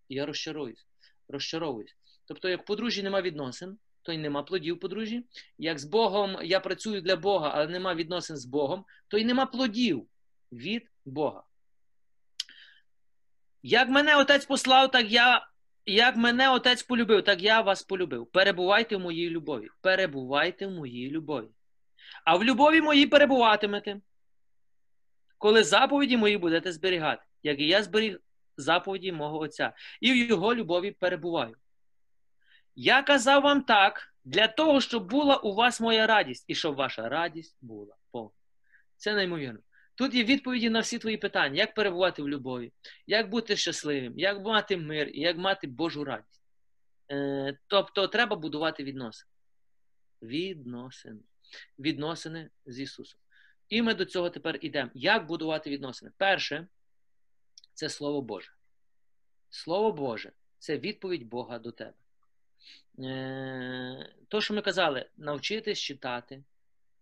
S1: І я розчаруюсь. розчаровуюсь. Тобто, як в подружжі нема відносин, то й нема плодів подружжі. Як з Богом я працюю для Бога, але нема відносин з Богом, то й нема плодів від Бога. Як мене отець послав, так я. Як мене отець полюбив, так я вас полюбив. Перебувайте в моїй любові. Перебувайте в моїй любові а в любові моїй перебуватимете, коли заповіді мої будете зберігати, як і я зберіг заповіді мого Отця, і в його любові перебуваю. Я казав вам так, для того, щоб була у вас моя радість, і щоб ваша радість була повна. Це неймовірно. Тут є відповіді на всі твої питання: як перебувати в любові, як бути щасливим, як мати мир, як мати Божу радість. Е, Тобто треба будувати відносини. Відносини відносини з Ісусом. І ми до цього тепер йдемо. Як будувати відносини? Перше, це Слово Боже. Слово Боже це відповідь Бога до тебе. Е, то, що ми казали, навчитись читати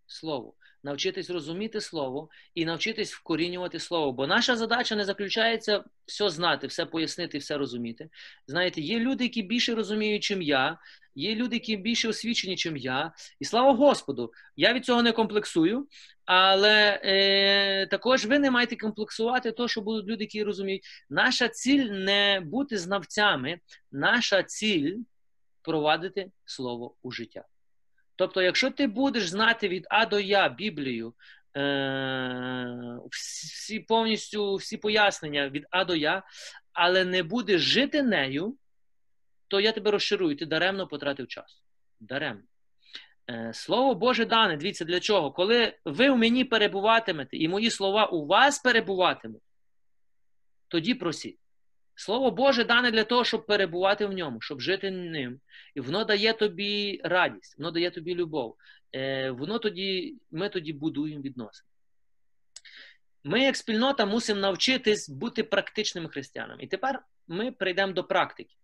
S1: Слово, навчитись розуміти Слово і навчитись вкорінювати Слово. Бо наша задача не заключається все знати, все пояснити, все розуміти. Знаєте, є люди, які більше розуміють, чим я, Є люди, які більше освічені, ніж я. І слава Господу, я від цього не комплексую, але е, також ви не маєте комплексувати, то, що будуть люди, які розуміють. Наша ціль не бути знавцями, наша ціль провадити слово у життя. Тобто, якщо ти будеш знати від А до Я Біблію, е, всі повністю всі пояснення від А до Я, але не будеш жити нею то я тебе розчарую, ти даремно потратив час. Даремно. Е, Слово Боже дане, дивіться для чого? Коли ви в мені перебуватимете, і мої слова у вас перебуватимуть, тоді просіть. Слово Боже дане для того, щоб перебувати в ньому, щоб жити ним. І воно дає тобі радість, воно дає тобі любов. Е, воно тоді, Ми тоді будуємо відносини. Ми, як спільнота, мусимо навчитись бути практичними християнами. І тепер ми прийдемо до практики.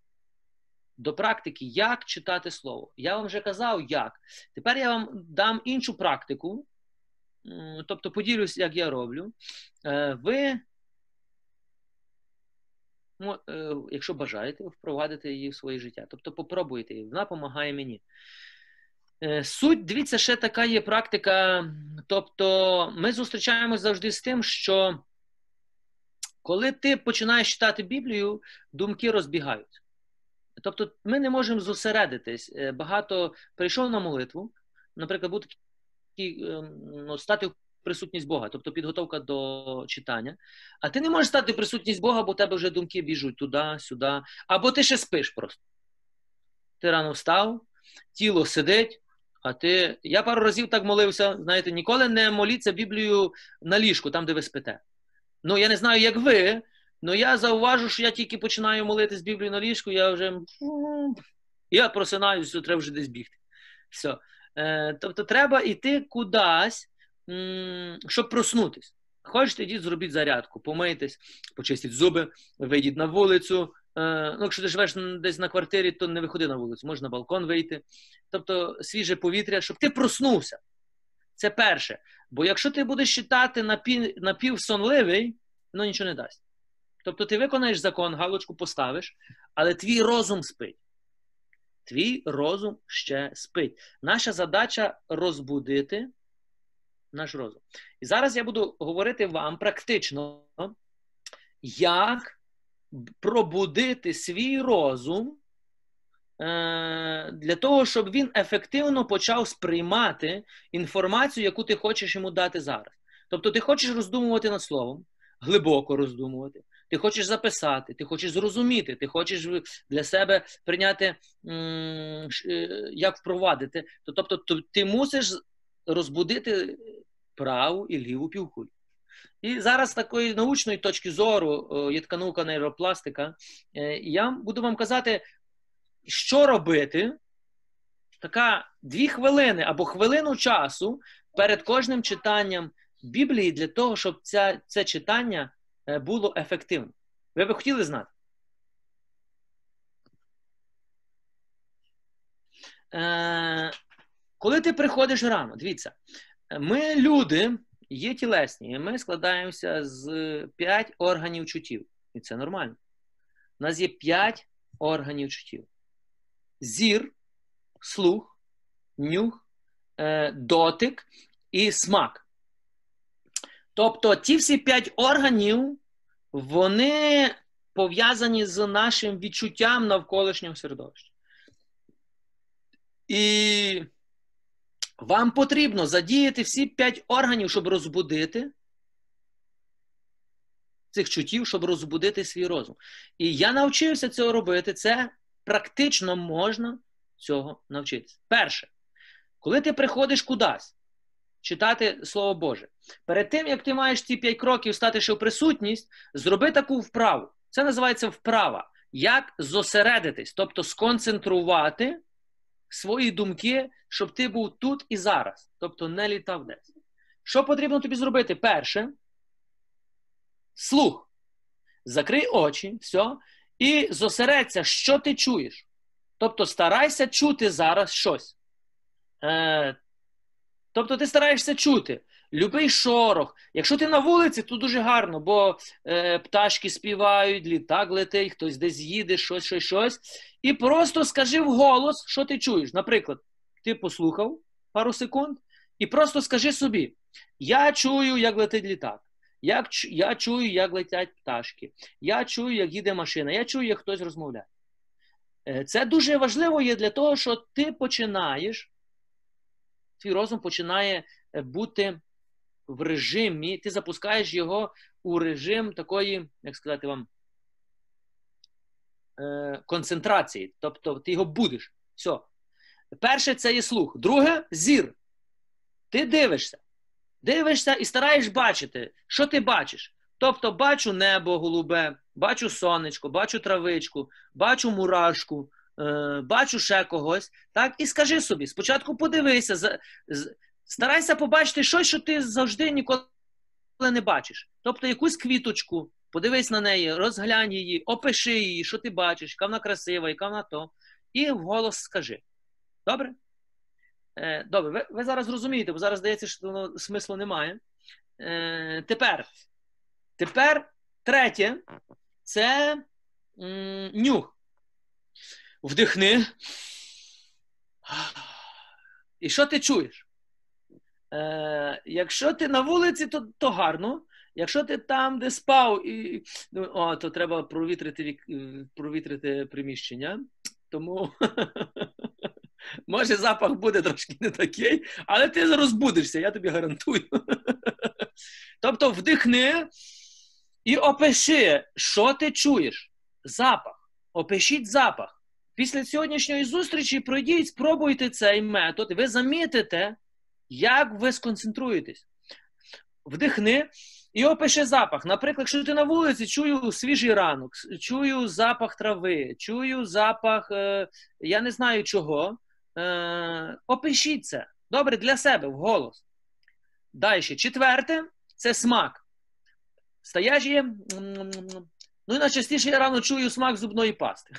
S1: до практики, як читати слово. Я вам вже казав, як. Тепер я вам дам іншу практику, тобто поділюсь, як я роблю. Е, ви, якщо бажаєте, впровадите її в своє життя. Тобто попробуйте її, вона допомагає мені. Е, суть, дивіться, ще така є практика. Тобто, ми зустрічаємось завжди з тим, що коли ти починаєш читати Біблію, думки розбігаються. Тобто, ми не можемо зосередитись. Е, багато прийшов на молитву, наприклад, бути ем, ну, стати в присутність Бога, тобто підготовка до читання. А ти не можеш стати присутність Бога, бо у тебе вже думки біжуть туди, сюди, або ти ще спиш просто. Ти рано встав, тіло сидить, а ти. Я пару разів так молився, знаєте, ніколи не моліться Біблію на ліжку, там, де ви спите. Ну, я не знаю, як ви, але я зауважу, що я тільки починаю молитись Біблію на ліжку, я вже. Я просинаюся, треба вже десь бігти. Все. Тобто, треба йти кудись, щоб проснутись. Хочете, йдіть, зробіть зарядку, помийтесь, почистіть зуби, вийдіть на вулицю. Е, ну, Якщо ти живеш десь на квартирі, то не виходи на вулицю, можна на балкон вийти. Тобто свіже повітря, щоб ти проснувся. Це перше. Бо якщо ти будеш читати напів, напівсонливий, ну нічого не дасть. Тобто ти виконаєш закон, галочку поставиш, але твій розум спить. Твій розум ще спить. Наша задача розбудити наш розум. І зараз я буду говорити вам практично, як пробудити свій розум е, для того, щоб він ефективно почав сприймати інформацію, яку ти хочеш йому дати зараз. Тобто, ти хочеш роздумувати над словом, глибоко роздумувати. Ти хочеш записати, ти хочеш зрозуміти, ти хочеш для себе прийняти, е, як впровадити. Тобто, ти мусиш розбудити праву і ліву півкулю. І зараз з такої научної точки зору є така наука нейропластика. Е, я буду вам казати, що робити. Така дві хвилини або хвилину часу перед кожним читанням Біблії для того, щоб ця, це читання е, було ефективним. Ви би хотіли знати? Коли ти приходиш рано, дивіться, ми люди є тілесні, і ми складаємося з п'ять органів чуттів. І це нормально. У нас є п'ять органів чуттів: зір, слух, нюх, е, дотик і смак. Тобто ті всі п'ять органів, вони пов'язані з нашим відчуттям навколишнього середовища. І вам потрібно задіяти всі п'ять органів, щоб розбудити цих чуттів, щоб розбудити свій розум. І я навчився цього робити. Це практично можна цього навчитися. Перше, коли ти приходиш кудись читати Слово Боже, перед тим, як ти маєш ці п'ять кроків стати ще в присутність, зроби таку вправу. Це називається вправа. Як зосередитись, тобто сконцентрувати свої думки, щоб ти був тут і зараз, тобто не літав десь. Що потрібно тобі зробити? Перше, слух. Закрий очі, все, і зосередься, що ти чуєш. Тобто старайся чути зараз щось. Е, Тобто ти стараєшся чути любий шорох. Якщо ти на вулиці, то дуже гарно, бо е, пташки співають, літак летить, хтось десь їде, щось, щось, щось. І просто скажи в голос, що ти чуєш. Наприклад, ти послухав пару секунд, і просто скажи собі: я чую, як летить літак. Як, Я чую, як летять пташки. Я чую, як їде машина. Я чую, як хтось розмовляє. Е, це дуже важливо є для того, що ти починаєш, твій розум починає е, бути в режимі, ти запускаєш його у режим такої, як сказати вам, е, концентрації. Тобто ти його будеш. Все. Перше це є слух. Друге зір. Ти дивишся. Дивишся і стараєш бачити, що ти бачиш. Тобто, бачу небо голубе, бачу сонечко, бачу травичку, бачу мурашку, е, бачу ще когось. Так, І скажи собі: спочатку подивися, за, старайся побачити щось, що ти завжди ніколи не бачиш. Тобто якусь квіточку, подивись на неї, розглянь її, опиши її, що ти бачиш, яка вона красива, яка вона то. і вголос скажи. Добре? Е, Добре, ви ви зараз розумієте, бо зараз здається, що воно смислу немає. Е, Тепер, тепер третє це м, нюх. Вдихни. І що ти чуєш? Е, Якщо ти на вулиці, то то гарно. Якщо ти там, де спав, і ну, о, то треба провітрити провітрити приміщення. Тому [LAUGHS] може запах буде трошки не такий, але ти розбудешся, я тобі гарантую. [LAUGHS] Тобто вдихни і опиши, що ти чуєш. Запах. Опишіть запах. Після сьогоднішньої зустрічі пройдіть, спробуйте цей метод, ви замітите, як ви сконцентруєтесь. Вдихни і опиши запах. Наприклад, якщо ти на вулиці чую свіжий ранок, чую запах трави, чую запах, е, я не знаю чого. Е, Опишіть це. Добре, для себе в голос. Далі. Четверте це смак. Є. Ну і найчастіше я рано чую смак зубної пасти.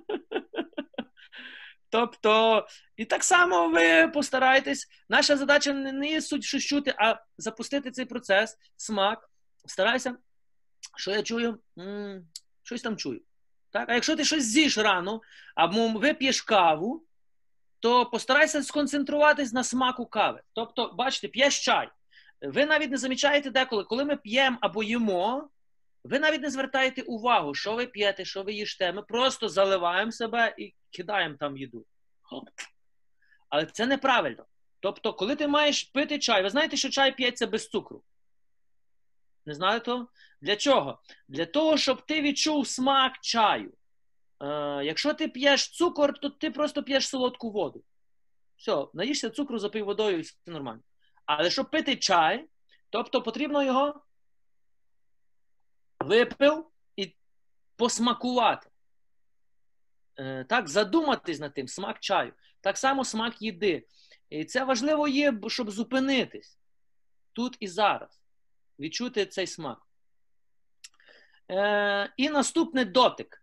S1: [LAUGHS] Тобто, і так само ви постарайтесь. Наша задача не є суть щось чути, а запустити цей процес, смак. Старайся, що я чую, М-м, щось там чую. Так? А якщо ти щось з'їш рано, або вип'єш каву, то постарайся сконцентруватись на смаку кави. Тобто, бачите, п'єш чай. Ви навіть не замічаєте деколи, коли ми п'ємо або їмо, ви навіть не звертаєте увагу, що ви п'єте, що ви їжте. Ми просто заливаємо себе і кидаємо там їду. Але це неправильно. Тобто, коли ти маєш пити чай, ви знаєте, що чай п'ється без цукру? Не знаєте того? Для чого? Для того, щоб ти відчув смак чаю. Е, Якщо ти п'єш цукор, то ти просто п'єш солодку воду. Все, наїшся цукру, запий водою і все нормально. Але щоб пити чай, тобто потрібно його випив і посмакувати. Е, так, задуматись над тим, смак чаю. Так само смак їди. І це важливо є, щоб зупинитись тут і зараз. Відчути цей смак. Е, І наступний дотик.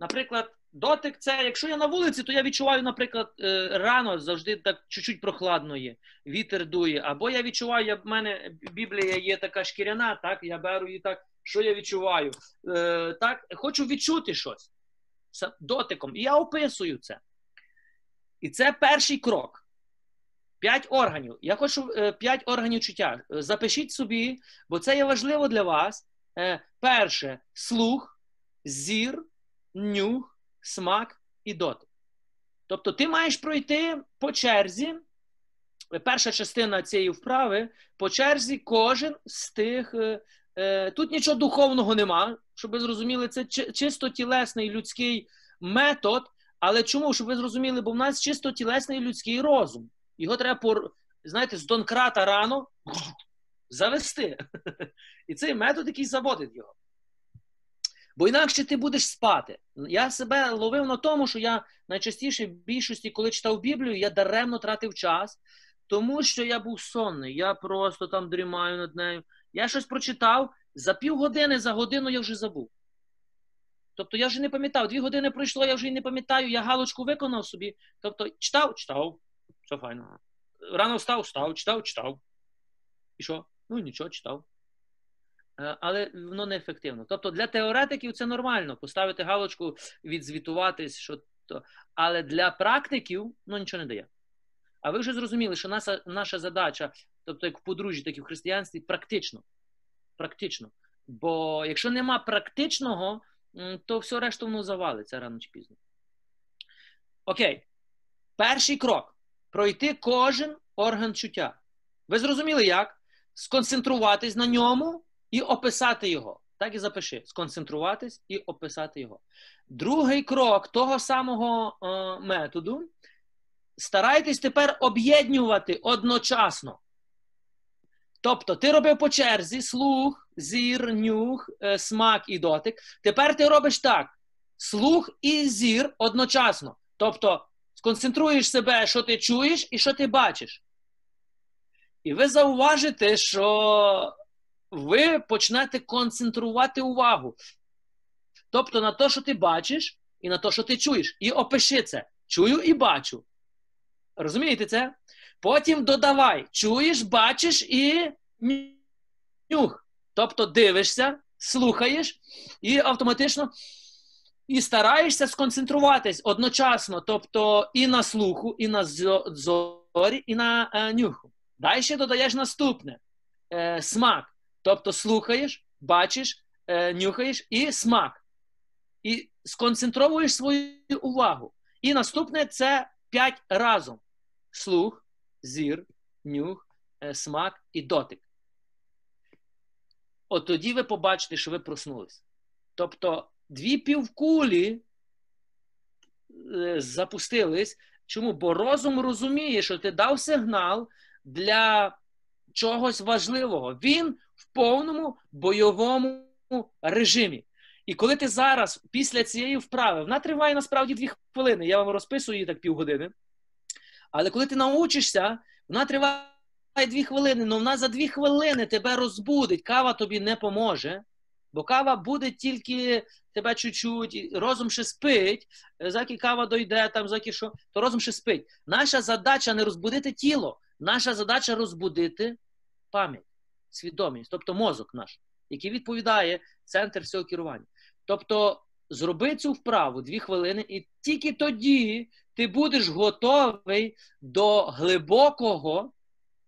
S1: Наприклад, дотик це, якщо я на вулиці, то я відчуваю, наприклад, е, рано завжди так чуть-чуть прохладно є, вітер дує. Або я відчуваю, я, в мене Біблія є така шкіряна, так, я беру її так, що я відчуваю. Е, так, Хочу відчути щось дотиком. І я описую це. І це перший крок. П'ять органів. Я хочу е, п'ять органів чуття. Запишіть собі, бо це є важливо для вас. Е, перше слух, зір, нюх, смак і дотик. Тобто, ти маєш пройти по черзі. Перша частина цієї вправи по черзі кожен з тих. Е, тут нічого духовного нема, щоб ви зрозуміли, це чисто тілесний людський метод. Але чому? Щоб ви зрозуміли, бо в нас чисто тілесний людський розум. Його треба, знаєте, з донкрата рано завести. [LAUGHS] І цей метод, який заводить його. Бо інакше ти будеш спати. Я себе ловив на тому, що я найчастіше в більшості, коли читав Біблію, я даремно тратив час, тому що я був сонний. Я просто там дрімаю над нею. Я щось прочитав, за півгодини, за годину я вже забув. Тобто я вже не пам'ятав, дві години пройшло, я вже й не пам'ятаю, я галочку виконав собі. Тобто, читав, читав, все файно. Рано встав, встав, читав, читав. І що? Ну нічого, читав. Е, але воно не ефективно. Тобто для теоретиків це нормально поставити галочку, відзвітуватись, що то. Але для практиків ну нічого не дає. А ви вже зрозуміли, що наша наша задача, тобто як в подружжі, так і в християнстві, практично. Практично. Бо якщо нема практичного, то все решту воно завалиться рано чи пізно. Окей. Перший крок пройти кожен орган чуття. Ви зрозуміли як? Сконцентруватись на ньому і описати його. Так і запиши: сконцентруватись і описати його. Другий крок того самого е, методу. Старайтесь тепер об'єднувати одночасно. Тобто, ти робив по черзі слух, зір, нюх, е, смак і дотик. Тепер ти робиш так: слух і зір одночасно. Тобто, сконцентруєш себе, що ти чуєш і що ти бачиш. І ви зауважите, що ви почнете концентрувати увагу. Тобто на те, що ти бачиш, і на те, що ти чуєш. І опиши це. Чую і бачу. Розумієте це? Потім додавай. Чуєш, бачиш і нюх. Тобто дивишся, слухаєш і автоматично і стараєшся сконцентруватись одночасно, тобто і на слуху, і на зорі, і на е, нюху. Далі додаєш наступне е, смак. Тобто слухаєш, бачиш, е, нюхаєш і смак. І сконцентровуєш свою увагу. І наступне це п'ять разом: слух, зір, нюх, е, смак і дотик. От тоді ви побачите, що ви проснулися. Тобто дві півкулі е, запустились. Чому? Бо розум розуміє, що ти дав сигнал для чогось важливого. Він в повному бойовому режимі. І коли ти зараз, після цієї вправи, вона триває насправді дві хвилини, я вам розписую її так півгодини. Але коли ти научишся, вона триває дві хвилини, але вона за дві хвилини тебе розбудить, кава тобі не поможе. Бо кава буде тільки тебе чуть-чуть, розум ще спить, заки кава дойде, там, заки що, то розум ще спить. Наша задача не розбудити тіло, наша задача розбудити пам'ять, свідомість, тобто мозок наш, який відповідає центр всього керування. Тобто, зроби цю вправу дві хвилини, і тільки тоді ти будеш готовий до глибокого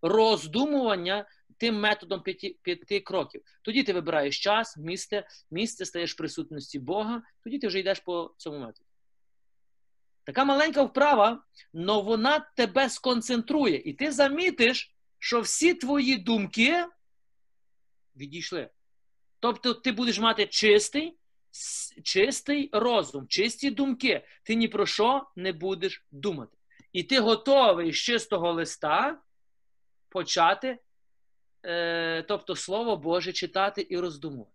S1: роздумування тим методом п'яти, п'яти кроків. Тоді ти вибираєш час, місце, місце стаєш в присутності Бога, тоді ти вже йдеш по цьому методу. Така маленька вправа, але вона тебе сконцентрує. І ти замітиш, що всі твої думки відійшли. Тобто ти будеш мати чистий, чистий розум, чисті думки. Ти ні про що не будеш думати. І ти готовий з чистого листа почати Е, тобто Слово Боже читати і роздумувати.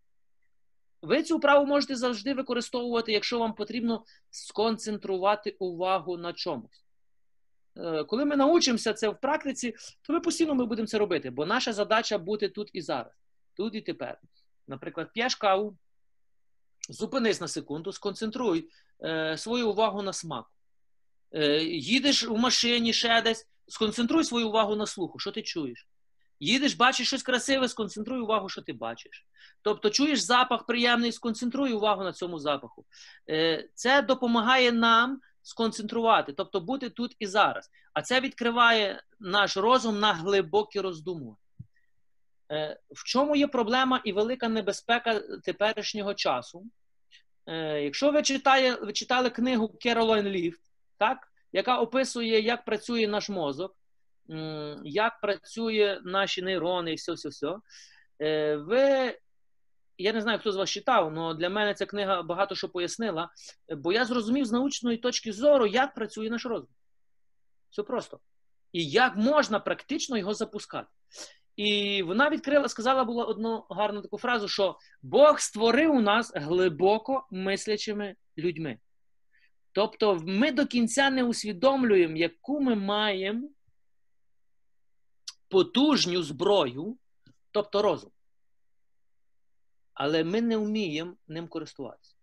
S1: Ви цю вправу можете завжди використовувати, якщо вам потрібно сконцентрувати увагу на чомусь. Е, коли ми научимося це в практиці, то ми постійно ми будемо це робити, бо наша задача бути тут і зараз, тут і тепер. Наприклад, п'єш каву, зупинись на секунду, сконцентруй е, свою увагу на смаку. Е, їдеш в машині ще десь, сконцентруй свою увагу на слуху. Що ти чуєш? Їдеш, бачиш щось красиве, сконцентруй увагу, що ти бачиш. Тобто, чуєш запах приємний, сконцентруй увагу на цьому запаху. Е, це допомагає нам сконцентрувати, тобто бути тут і зараз. А це відкриває наш розум на глибокі роздумування. Е, в чому є проблема і велика небезпека теперішнього часу? Е, якщо ви читає, ви читали книгу Керолайн Ліфт, так, яка описує, як працює наш мозок як працює наші нейрони і все, все, все. Ви, я не знаю, хто з вас читав, але для мене ця книга багато що пояснила, бо я зрозумів з научної точки зору, як працює наш розум. Все просто. І як можна практично його запускати. І вона відкрила, сказала була одну гарну таку фразу, що Бог створив нас глибоко мислячими людьми. Тобто, ми до кінця не усвідомлюємо, яку ми маємо потужню зброю, тобто розум. Але ми не вміємо ним користуватися.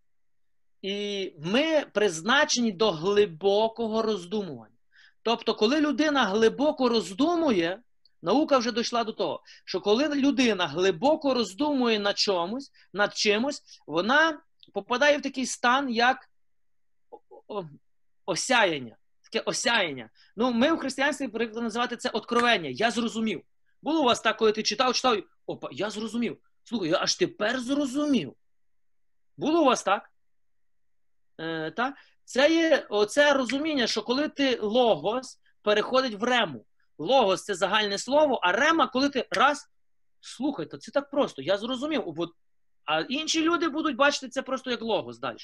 S1: І ми призначені до глибокого роздумування. Тобто, коли людина глибоко роздумує, наука вже дійшла до того, що коли людина глибоко роздумує над чомусь, над чимось, вона попадає в такий стан, як осяяння таке осяяння. Ну, ми в християнстві привикли називати це откровення. Я зрозумів. Було у вас так, коли ти читав, читав, опа, я зрозумів. Слухай, я аж тепер зрозумів. Було у вас так? Е, так? Це є оце розуміння, що коли ти логос переходить в рему. Логос це загальне слово, а рема, коли ти раз, слухай, то це так просто, я зрозумів. А інші люди будуть бачити це просто як логос далі.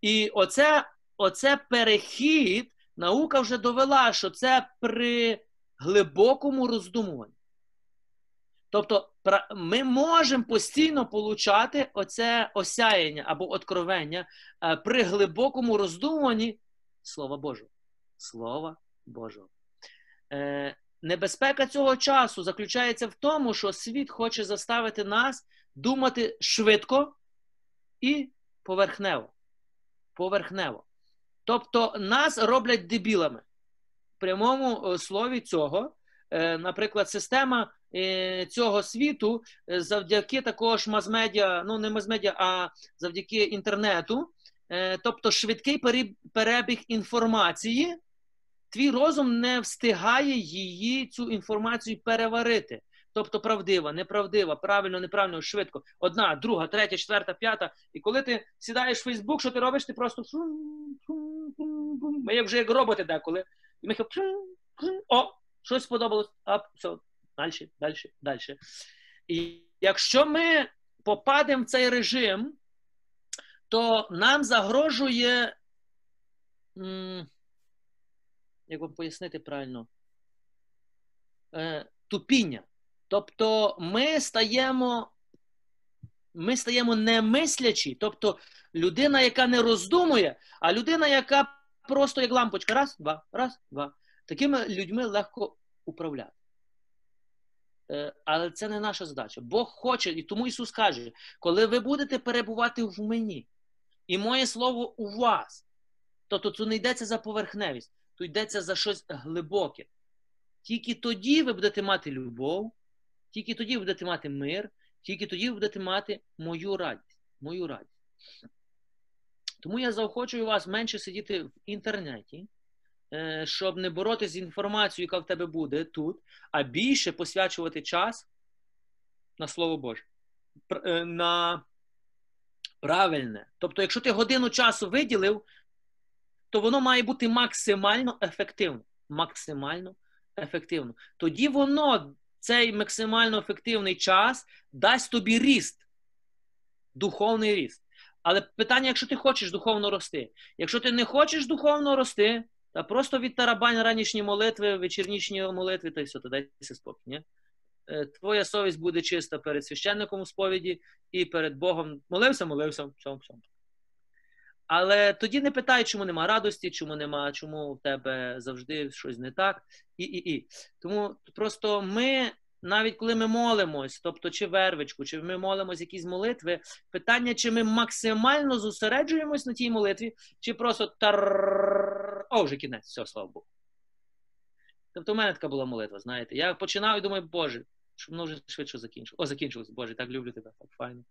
S1: І оце оце перехід, наука вже довела, що це при глибокому роздумуванні. Тобто, ми можемо постійно получати оце осяяння або откровення е, при глибокому роздумуванні Слова Божого. Слова Божого. Е, небезпека цього часу заключається в тому, що світ хоче заставити нас думати швидко і поверхнево поверхнево. Тобто нас роблять дебілами. В прямому слові цього, наприклад, система цього світу завдяки також мазмедіа, ну не мазмедіа, а завдяки інтернету, тобто швидкий перебіг інформації, твій розум не встигає її цю інформацію переварити. Тобто правдива, неправдива, правильно, неправильно, швидко. Одна, друга, третя, четверта, п'ята. І коли ти сідаєш в Фейсбук, що ти робиш? Ти просто ми вже як роботи деколи. І ми о, щось сподобалось, а все, далі, далі, далі. І якщо ми попадемо в цей режим, то нам загрожує, як вам пояснити правильно, е, тупіння. Тобто ми стаємо ми стаємо немислячі, тобто людина, яка не роздумує, а людина, яка просто як лампочка, раз, два, раз, два. Такими людьми легко управляти. Е, але це не наша задача. Бог хоче, і тому Ісус каже, коли ви будете перебувати в мені, і моє слово у вас, то тут не йдеться за поверхневість, то йдеться за щось глибоке. Тільки тоді ви будете мати любов, тільки тоді ви будете мати мир, тільки тоді ви будете мати мою радість. Мою радість. Тому я заохочую вас менше сидіти в інтернеті, е, щоб не боротися з інформацією, яка в тебе буде тут, а більше посвячувати час на Слово Боже. Е, на правильне. Тобто, якщо ти годину часу виділив, то воно має бути максимально ефективно. Максимально ефективно. Тоді воно цей максимально ефективний час дасть тобі ріст, духовний ріст. Але питання, якщо ти хочеш духовно рости. Якщо ти не хочеш духовно рости, та просто відтарабань ранішні молитви, вечірнішні молитви, та й все, то дайся спокій. Ні? Е, твоя совість буде чиста перед священником у сповіді і перед Богом. Молився, молився, все, все. Але тоді не питай, чому нема радості, чому нема, чому в тебе завжди щось не так. І, і, і. Тому просто ми, навіть коли ми молимось, тобто чи вервичку, чи ми молимось якісь молитви, питання, чи ми максимально зосереджуємось на тій молитві, чи просто тар. О, вже кінець, все, слава Богу. Тобто, у мене така була молитва, знаєте. Я починав і думаю, Боже, щоб воно вже швидше закінчилося. О, закінчилось, Боже, так люблю тебе, так файно.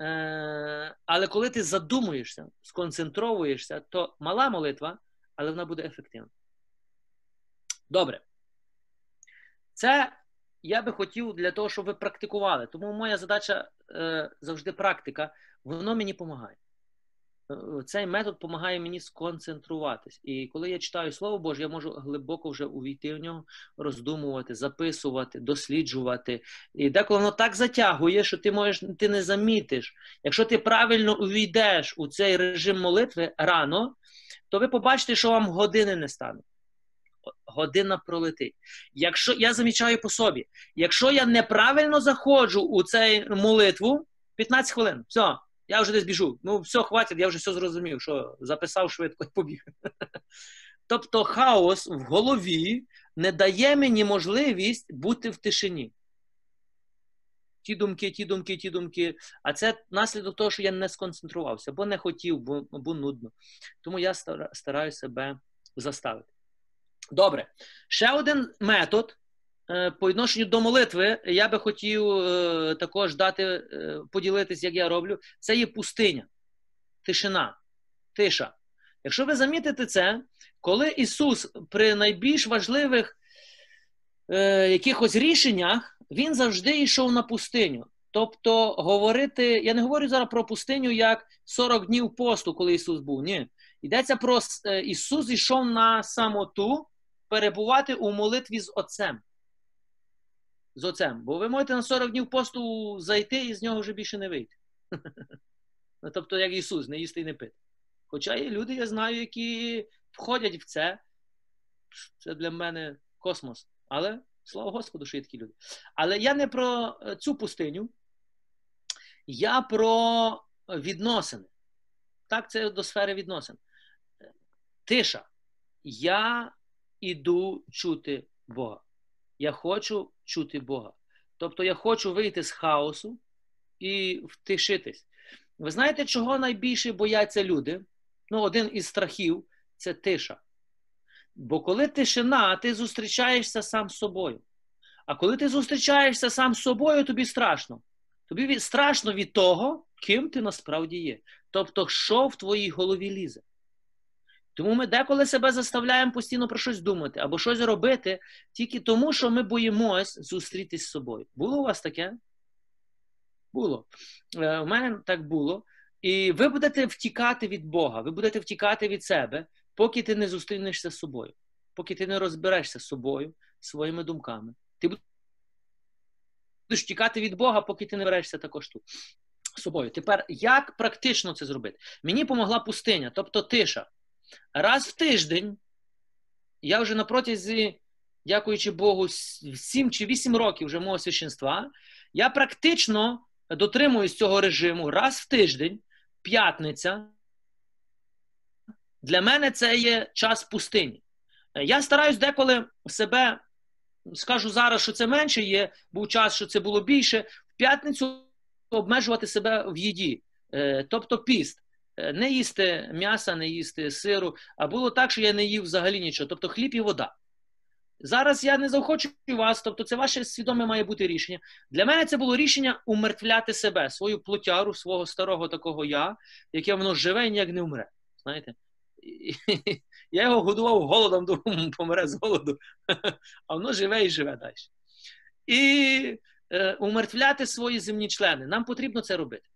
S1: Е, але коли ти задумуєшся, сконцентровуєшся, то мала молитва, але вона буде ефективна. Добре. Це я би хотів для того, щоб ви практикували. Тому моя задача е, завжди практика, воно мені допомагає. Е, цей метод допомагає мені сконцентруватись. І коли я читаю Слово Боже, я можу глибоко вже увійти в нього, роздумувати, записувати, досліджувати. І деколи воно так затягує, що ти можеш ти не замітиш. Якщо ти правильно увійдеш у цей режим молитви рано, то ви побачите, що вам години не стане. Година пролетить. Якщо я замічаю по собі, якщо я неправильно заходжу у цей молитву, 15 хвилин, все, я вже десь біжу. Ну, все, хватить, я вже все зрозумів, що записав швидко і побіг. [LAUGHS] Тобто хаос в голові не дає мені можливість бути в тишині. Ті думки, ті думки, ті думки. А це наслідок того, що я не сконцентрувався, бо не хотів, бо, бо нудно. Тому я стараюся себе заставити. Добре. Ще один метод, по відношенню до молитви, я би хотів е, також дати, е, поділитись, як я роблю. Це є пустиня, тишина, тиша. Якщо ви замітите це, коли Ісус при найбільш важливих е, якихось рішеннях, Він завжди йшов на пустиню. Тобто, говорити, я не говорю зараз про пустиню як 40 днів посту, коли Ісус був. Ні. Йдеться про Ісус йшов на самоту перебувати у молитві з Отцем з отцем. Бо ви можете на 40 днів посту зайти і з нього вже більше не вийти. [LAUGHS] Ну, тобто, як Ісус, не їсти і не пити. Хоча є люди, я знаю, які входять в це. Це для мене космос. Але слава Господу, що є такі люди. Але я не про е, цю пустиню, я про відносини. Так, це до сфери відносин. Тиша. Я іду чути Бога. Я хочу чути Бога. Тобто я хочу вийти з хаосу і втишитись. Ви знаєте, чого найбільше бояться люди? Ну, один із страхів це тиша. Бо коли тишина, ти зустрічаєшся сам з собою. А коли ти зустрічаєшся сам з собою, тобі страшно. Тобі страшно від того, ким ти насправді є. Тобто, що в твоїй голові лізе. Тому ми деколи себе заставляємо постійно про щось думати або щось робити тільки тому, що ми боїмось зустрітись з собою. Було у вас таке? Було. Е, у мене так було. І ви будете втікати від Бога, ви будете втікати від себе, поки ти не зустрінешся з собою, поки ти не розберешся з собою, своїми думками. Ти будеш втікати від Бога, поки ти не берешся також тут собою. Тепер, як практично це зробити? Мені помогла пустиня, тобто тиша. Раз в тиждень я вже на протязі, дякуючи Богу, 7 чи 8 років вже мого священства, я практично дотримуюсь цього режиму раз в тиждень, п'ятниця. Для мене це є час пустині. Я стараюсь деколи себе, скажу зараз, що це менше є, був час, що це було більше, в п'ятницю обмежувати себе в їді, е, тобто піст. Е, не їсти м'яса, не їсти сиру, а було так, що я не їв взагалі нічого, тобто хліб і вода. Зараз я не заохочую вас, тобто це ваше свідоме має бути рішення. Для мене це було рішення умертвляти себе, свою плотяру, свого старого такого я, яке воно живе і ніяк не вмре. Знаєте? [LAUGHS] Я його годував голодом, [LAUGHS] думаю, помре з голоду, [LAUGHS] а воно живе і живе далі. І е, умертвляти свої земні члени. Нам потрібно це робити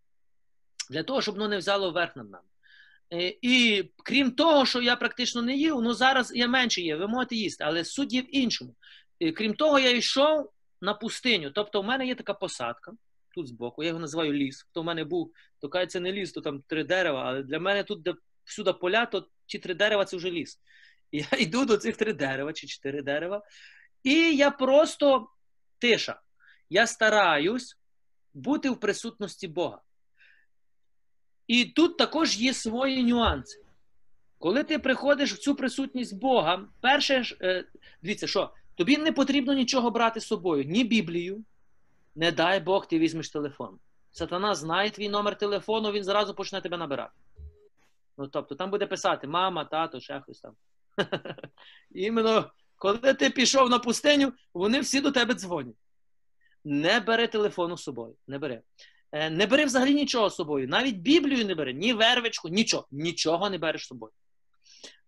S1: для того, щоб воно не взяло верх над нами. Е, і крім того, що я практично не їв, ну зараз я менше є, ви можете їсти, але суть є в іншому. І, крім того, я йшов на пустиню. Тобто, у мене є така посадка тут збоку, я його називаю ліс. Хто в мене був, то каже, це не ліс, то там три дерева, але для мене тут, де всюди поля, то ті три дерева це вже ліс. І я [LAUGHS] йду до цих три дерева чи чотири дерева, і я просто тиша. Я стараюсь бути в присутності Бога. І тут також є свої нюанси. Коли ти приходиш в цю присутність Бога, перше, е, дивіться, що тобі не потрібно нічого брати з собою, ні Біблію, не дай Бог, ти візьмеш телефон. Сатана знає твій номер телефону, він зразу почне тебе набирати. Ну, тобто, там буде писати мама, тато, ще хтось там. [LAUGHS] Іменно, коли ти пішов на пустиню, вони всі до тебе дзвонять. Не бери телефону з собою. Не бери. Е, не бери взагалі нічого з собою. Навіть Біблію не бери, ні вервичку, нічого. Нічого не береш з собою.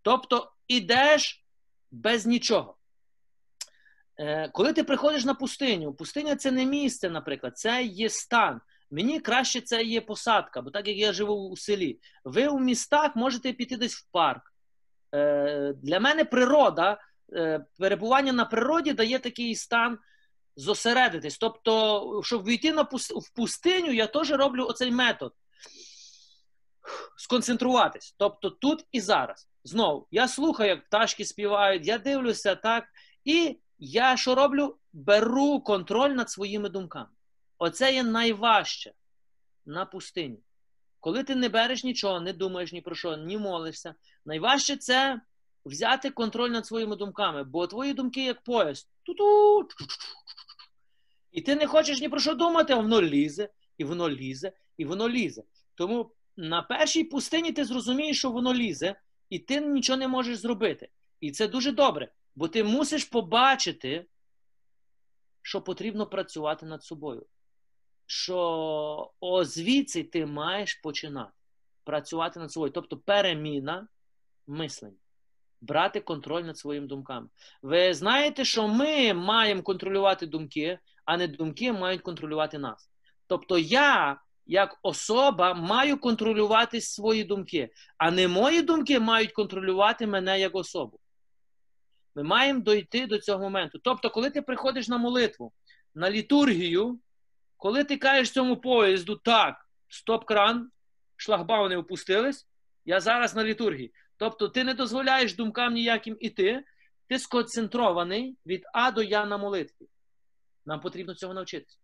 S1: Тобто ідеш без нічого. Е, коли ти приходиш на пустиню, пустиня це не місце, наприклад, це є стан. Мені краще це є посадка, бо так як я живу у селі. Ви у містах можете піти десь в парк. Е, для мене природа, перебування на природі дає такий стан зосередитись. Тобто, щоб війти на пуст... в пустиню, я теж роблю оцей метод. Сконцентруватись. Тобто тут і зараз. Знову, я слухаю, як пташки співають, я дивлюся так. І я що роблю? Беру контроль над своїми думками. Оце є найважче на пустині. Коли ти не береш нічого, не думаєш ні про що, ні молишся. Найважче це взяти контроль над своїми думками, бо твої думки як пояс. Ту-ту, і ти не хочеш ні про що думати, а воно лізе, і воно лізе, і воно лізе. Тому на першій пустині ти зрозумієш, що воно лізе, і ти нічого не можеш зробити. І це дуже добре, бо ти мусиш побачити, що потрібно працювати над собою. Що о, звідси ти маєш починати працювати над собою. Тобто переміна мислення, брати контроль над своїми думками. Ви знаєте, що ми маємо контролювати думки, а не думки мають контролювати нас. Тобто я, як особа, маю контролювати свої думки, а не мої думки мають контролювати мене як особу. Ми маємо дойти до цього моменту. Тобто, коли ти приходиш на молитву, на літургію, коли ти кажеш цьому поїзду, так, стоп-кран, шлагбауни опустились, я зараз на літургії. Тобто, ти не дозволяєш думкам ніяким іти, ти сконцентрований від А до Я на молитві. Нам потрібно цього навчитися.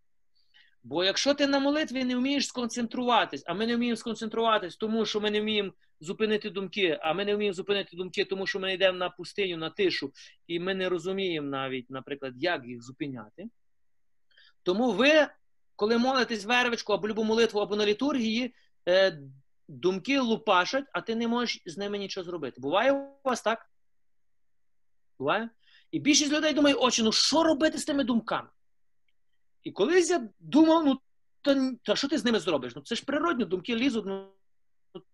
S1: Бо якщо ти на молитві не вмієш сконцентруватись, а ми не вміємо сконцентруватись, тому що ми не вміємо зупинити думки, а ми не вміємо зупинити думки, тому що ми йдемо на пустиню, на тишу, і ми не розуміємо навіть, наприклад, як їх зупиняти. Тому ви, коли молитесь вервичку або любу молитву, або на літургії, е, думки лупашать, а ти не можеш з ними нічого зробити. Буває у вас так? Буває? І більшість людей думає, очі, ну що робити з тими думками? І колись я думав, ну та, та що ти з ними зробиш? Ну це ж природно, думки лізуть, ну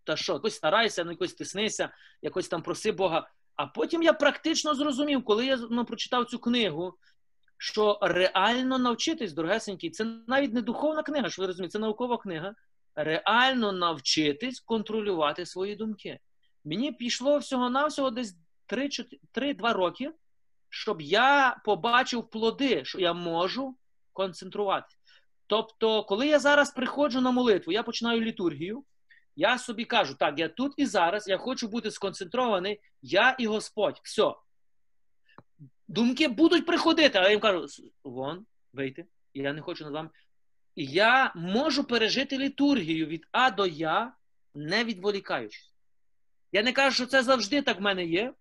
S1: та що, якось старайся, ну якось тиснися, якось там проси Бога. А потім я практично зрозумів, коли я ну, прочитав цю книгу, що реально навчитись, дорогесенький, це навіть не духовна книга, що ви розумієте, це наукова книга. Реально навчитись контролювати свої думки. Мені пішло всього-навсього десь 3-2 роки, щоб я побачив плоди, що я можу концентруватися. Тобто, коли я зараз приходжу на молитву, я починаю літургію, я собі кажу, так, я тут і зараз, я хочу бути сконцентрований, я і Господь. Все. Думки будуть приходити, а я їм кажу, вон, вийти, я не хочу над вами. Я можу пережити літургію від А до Я, не відволікаючись. Я не кажу, що це завжди так в мене є,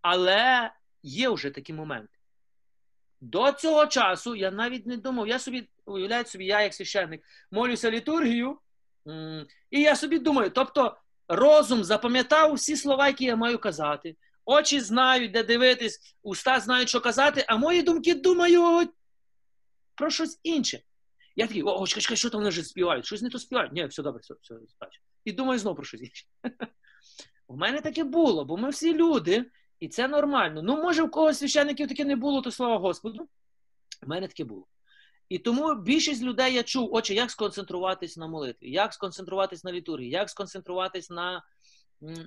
S1: але є вже такі моменти. До цього часу я навіть не думав, я собі, уявляю собі, я як священник, молюся літургію, і я собі думаю, тобто розум запам'ятав всі слова, які я маю казати, очі знають, де дивитись, уста знають, що казати, а мої думки думають про щось інше. Я такий, о, чекай, чекай, що там вони вже співають? Щось не то співають. Ні, все добре, все, все, бачу. І думаю знову про щось інше. [LAUGHS] У мене таке було, бо ми всі люди, і це нормально. Ну, може, у когось священників таке не було, то слава Господу. У мене таке було. І тому більшість людей я чув, отче, як сконцентруватись на молитві, як сконцентруватись на літургії, як сконцентруватись на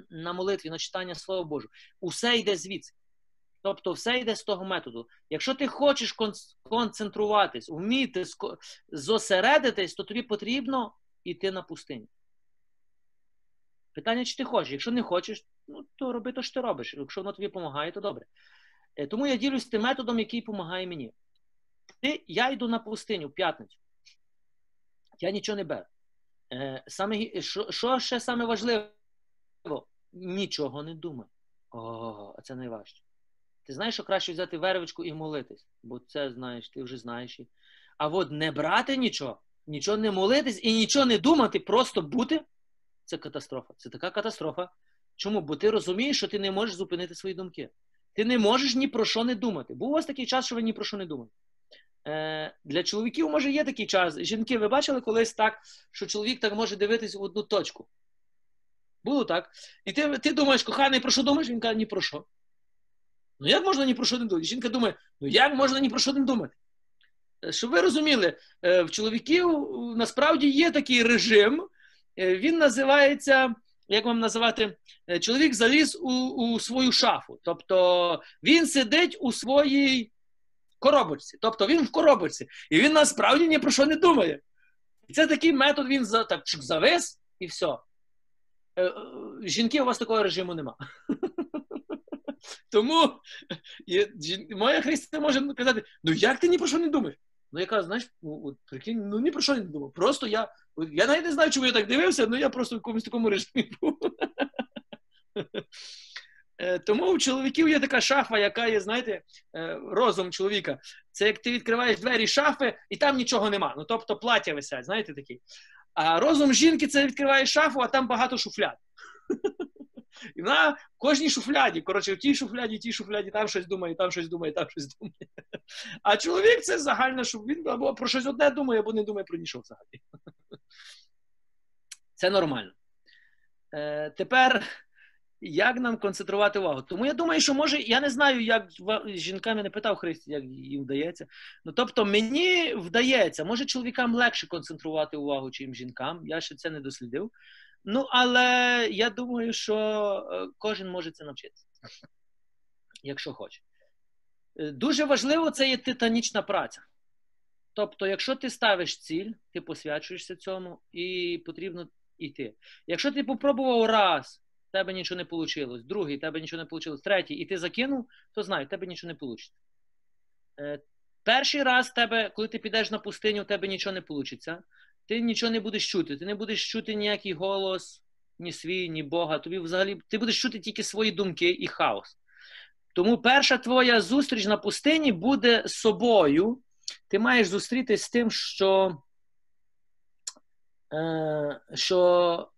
S1: на молитві, на читання Слова Божого. Усе йде звідси. Тобто, все йде з того методу. Якщо ти хочеш концентруватись, вміти зосередитись, то тобі потрібно йти на пустиню. Питання, чи ти хочеш? Якщо не хочеш, ну, то роби то, що ти робиш. Якщо воно тобі допомагає, то добре. Е, тому я ділюсь тим методом, який допомагає мені. Ти, Я йду на пустиню в п'ятницю. Я нічого не беру. Е, саме, Що що ще саме важливо? Нічого не думай. О, це найважче. Ти знаєш, що краще взяти вервичку і молитись, бо це знаєш, ти вже знаєш. А от не брати нічого, нічого не молитись і нічого не думати, просто бути це катастрофа. Це така катастрофа. Чому? Бо ти розумієш, що ти не можеш зупинити свої думки. Ти не можеш ні про що не думати. Був у вас такий час, що ви ні про що не думаєте. Е, Для чоловіків, може, є такий час. Жінки, ви бачили колись так, що чоловік так може дивитись в одну точку. Було так. І ти ти думаєш, коханий, про що думаєш? Він каже, ні про що. Ну як можна ні про що не думати? Жінка думає, ну як можна ні про що не думати? Е, щоб ви розуміли, е, в чоловіків насправді є такий режим, е, він називається. Як вам називати, чоловік заліз у у свою шафу. Тобто він сидить у своїй коробочці. Тобто він в коробочці. І він насправді ні про що не думає. І це такий метод, він за, так завис і все. Жінки, у вас такого режиму нема. [LAUGHS] Тому моя Христина може казати: ну як ти ні про що не думаєш? Ну, яка, знаєш, ну, прикинь, ну ні про що не думав. Просто я. Я навіть не знаю, чому я так дивився, але я просто в якомусь такому режимі був. [LAUGHS] Е, тому у чоловіків є така шафа, яка є, знаєте, е, розум чоловіка. Це як ти відкриваєш двері шафи, і там нічого нема. Ну, тобто плаття висять, знаєте такі. А розум жінки це відкриває шафу, а там багато шуфляд. [LAUGHS] І вона в кожній шуфляді. Коротше, в тій шуфляді, в тій шуфляді, там щось думає, там щось думає, там щось думає. [LAUGHS] А чоловік це загально, щоб він або про щось одне думає, або не думає про нічого взагалі. [LAUGHS] Це нормально. Е, Тепер. Як нам концентрувати увагу? Тому я думаю, що може, я не знаю, як жінкам не питав Христі, як їм вдається. Ну тобто, мені вдається, може чоловікам легше концентрувати увагу, чим жінкам. Я ще це не дослідив. Ну, але я думаю, що е, кожен може це навчитися, [LAUGHS] якщо хоче. Е, дуже важливо це є титанічна праця. Тобто, якщо ти ставиш ціль, ти посвячуєшся цьому і потрібно йти. Якщо ти попробував раз, в тебе нічого не вийшло, другий, в тебе нічого не вийшло, третій, і ти закинув, то знай, в тебе нічого не вийде. Перший раз, тебе, коли ти підеш на пустиню, в тебе нічого не вийде ти нічого не будеш чути. Ти не будеш чути ніякий голос, ні свій, ні Бога. Тобі взагалі ти будеш чути тільки свої думки і хаос. Тому перша твоя зустріч на пустині буде з собою. Ти маєш зустрітися з тим, що, е, що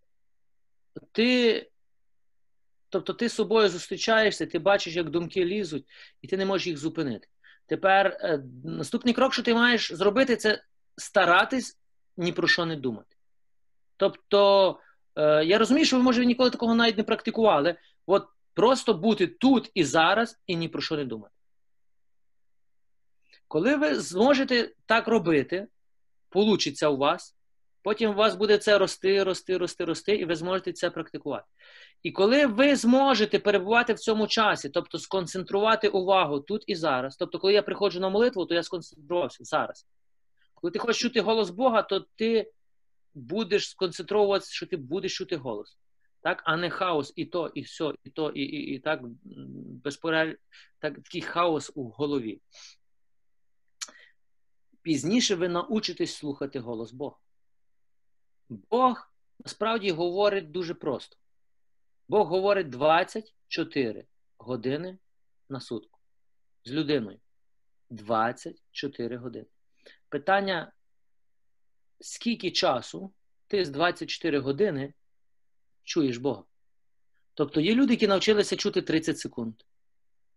S1: ти тобто ти з собою зустрічаєшся, ти бачиш, як думки лізуть, і ти не можеш їх зупинити. Тепер е, наступний крок, що ти маєш зробити, це старатись ні про що не думати. Тобто, е, я розумію, що ви, може, ніколи такого навіть не практикували. От просто бути тут і зараз, і ні про що не думати. Коли ви зможете так робити, получиться у вас, потім у вас буде це рости, рости, рости, рости, і ви зможете це практикувати. І коли ви зможете перебувати в цьому часі, тобто сконцентрувати увагу тут і зараз, тобто, коли я приходжу на молитву, то я сконцентрувався зараз. Коли ти хочеш чути голос Бога, то ти будеш сконцентруватися, що ти будеш чути голос. Так, а не хаос, і то, і все, і то, і і, і так безпорядь, так, такий хаос у голові. Пізніше ви научитесь слухати голос Бога. Бог насправді говорить дуже просто. Бог говорить 24 години на сутку з людиною. 24 години. Питання: скільки часу ти з 24 години чуєш Бога? Тобто є люди, які навчилися чути 30 секунд,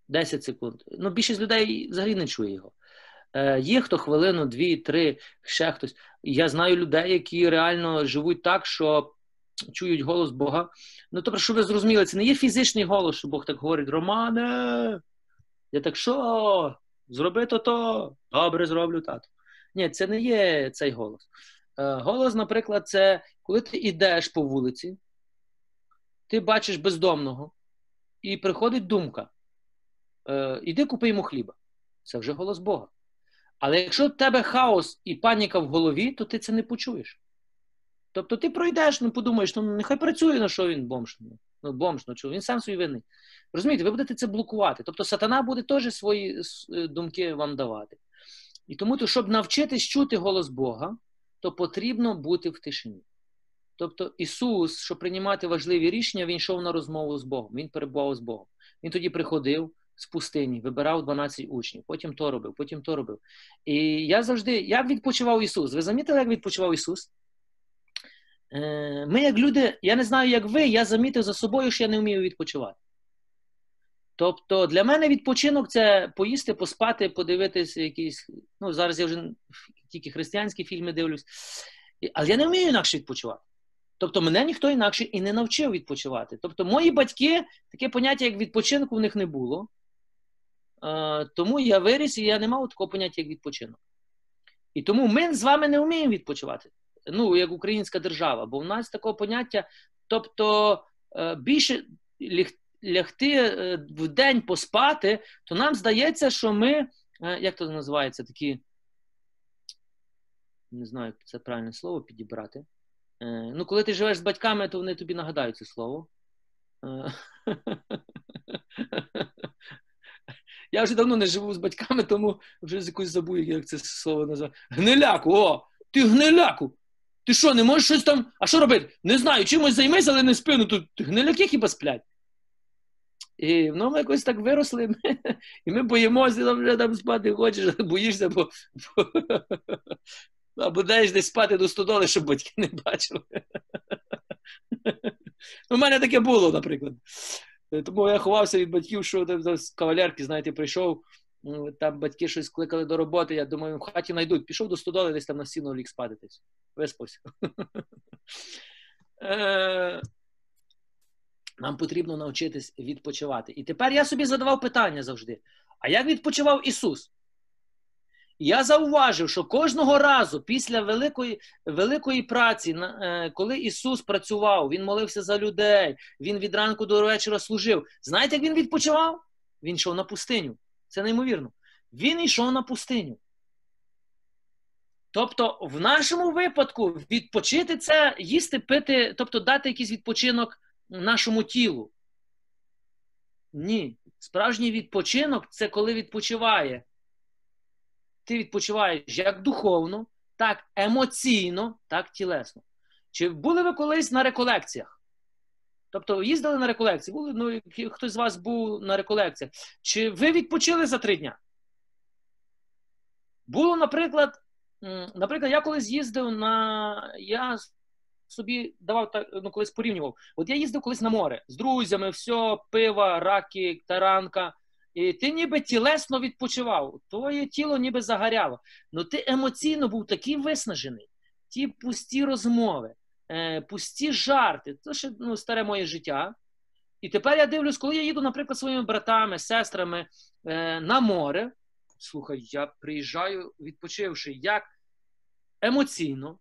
S1: 10 секунд. Ну, більшість людей взагалі не чує його. Е, Є хто хвилину, дві, три, ще хтось. Я знаю людей, які реально живуть так, що чують голос Бога. Ну, тобто, щоб ви зрозуміли, це не є фізичний голос, що Бог так говорить: Романе, я так що? Зроби то то, добре зроблю тато. Ні, це не є цей голос. Е, голос, наприклад, це коли ти йдеш по вулиці, ти бачиш бездомного, і приходить думка: е, іди купи йому хліба. Це вже голос Бога. Але якщо в тебе хаос і паніка в голові, то ти це не почуєш. Тобто ти пройдеш, ну подумаєш, ну нехай працює, на що він бомж. Ну, бомж, ну чого, він сам свій винний. Розумієте, ви будете це блокувати. Тобто сатана буде теж свої е, думки вам давати. І тому, то, щоб навчитись чути голос Бога, то потрібно бути в тишині. Тобто Ісус, щоб приймати важливі рішення, Він йшов на розмову з Богом, Він перебував з Богом. Він тоді приходив з пустині, вибирав 12 учнів, потім то робив, потім то робив. І я завжди, як відпочивав Ісус? Ви замітили, як відпочивав Ісус? Е, ми, як люди, я не знаю, як ви, я замітив за собою, що я не вмію відпочивати. Тобто для мене відпочинок це поїсти, поспати, подивитися якісь. Ну, зараз я вже тільки християнські фільми дивлюсь. Але я не вмію інакше відпочивати. Тобто, мене ніхто інакше і не навчив відпочивати. Тобто, мої батьки, таке поняття, як відпочинку, в них не було. Тому я виріс і я не мав такого поняття, як відпочинок. І тому ми з вами не вміємо відпочивати. Ну, як українська держава, бо в нас такого поняття, тобто е, більше лягти е, в день поспати, то нам здається, що ми, е, як то називається, такі, не знаю, як це правильне слово підібрати. Ну, коли ти живеш з батьками, то вони тобі нагадають це слово. [LAUGHS] Я вже давно не живу з батьками, тому вже з якось забув, як це слово називає. Гниляку, о! Ти гниляку! Ти що, не можеш щось там. А що робити? Не знаю, чимось займись, але не спину. Тут гниляки хіба сплять. І ну, ми якось так виросли, [LAUGHS] і ми боїмося там вже там спати хочеш, [LAUGHS] боїшся, бо, бо [LAUGHS] або даєш десь спати до стодоли, щоб батьки не бачили. У мене таке було, наприклад. Тому я ховався від батьків, що там з кавалерки, знаєте, прийшов, там батьки щось кликали до роботи, я думаю, в хаті знайдуть. Пішов до стодоли, десь там на стіну ліг спати. Виспався. Нам потрібно навчитись відпочивати. І тепер я собі задавав питання завжди: а як відпочивав Ісус? Я зауважив, що кожного разу після великої великої праці, е, коли Ісус працював, Він молився за людей, Він від ранку до вечора служив. Знаєте, як він відпочивав? Він йшов на пустиню. Це неймовірно. Він йшов на пустиню. Тобто, в нашому випадку відпочити це їсти, пити, тобто дати якийсь відпочинок нашому тілу. Ні. Справжній відпочинок це коли відпочиває. Ти відпочиваєш як духовно, так емоційно, так тілесно. Чи були ви колись на реколекціях? Тобто їздили на реколекції, були, ну, хтось з вас був на реколекціях. Чи ви відпочили за три дня? Було, наприклад, наприклад, я колись їздив на. Я собі давав так, ну колись порівнював. От я їздив колись на море з друзями, все, пива, раки, таранка. І ти ніби тілесно відпочивав, твоє тіло ніби загоряло. Ну ти емоційно був такий виснажений. Ті пусті розмови, е, пусті жарти. Це ще ну, старе моє життя. І тепер я дивлюсь, коли я їду, наприклад, своїми братами, сестрами е, на море. Слухай, я приїжджаю, відпочивши як емоційно,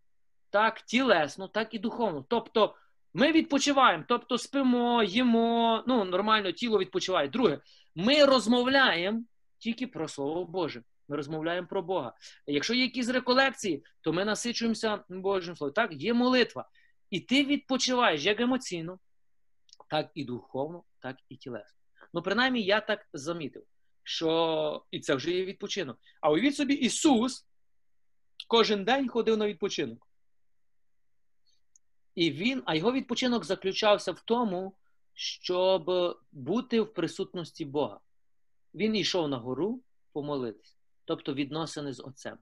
S1: так тілесно, так і духовно. Тобто ми відпочиваємо, тобто спимо, їмо, ну, нормально тіло відпочиває. Друге, ми розмовляємо тільки про Слово Боже. Ми розмовляємо про Бога. Якщо є якісь реколекції, то ми насичуємося Божим Словом. Так, є молитва. І ти відпочиваєш як емоційно, так і духовно, так і тілесно. Ну, принаймні, я так замітив, що і це вже є відпочинок. А уявіть собі, Ісус кожен день ходив на відпочинок. І він, а його відпочинок заключався в тому, щоб бути в присутності Бога. Він йшов на гору помолитись, тобто відносини з Отцем.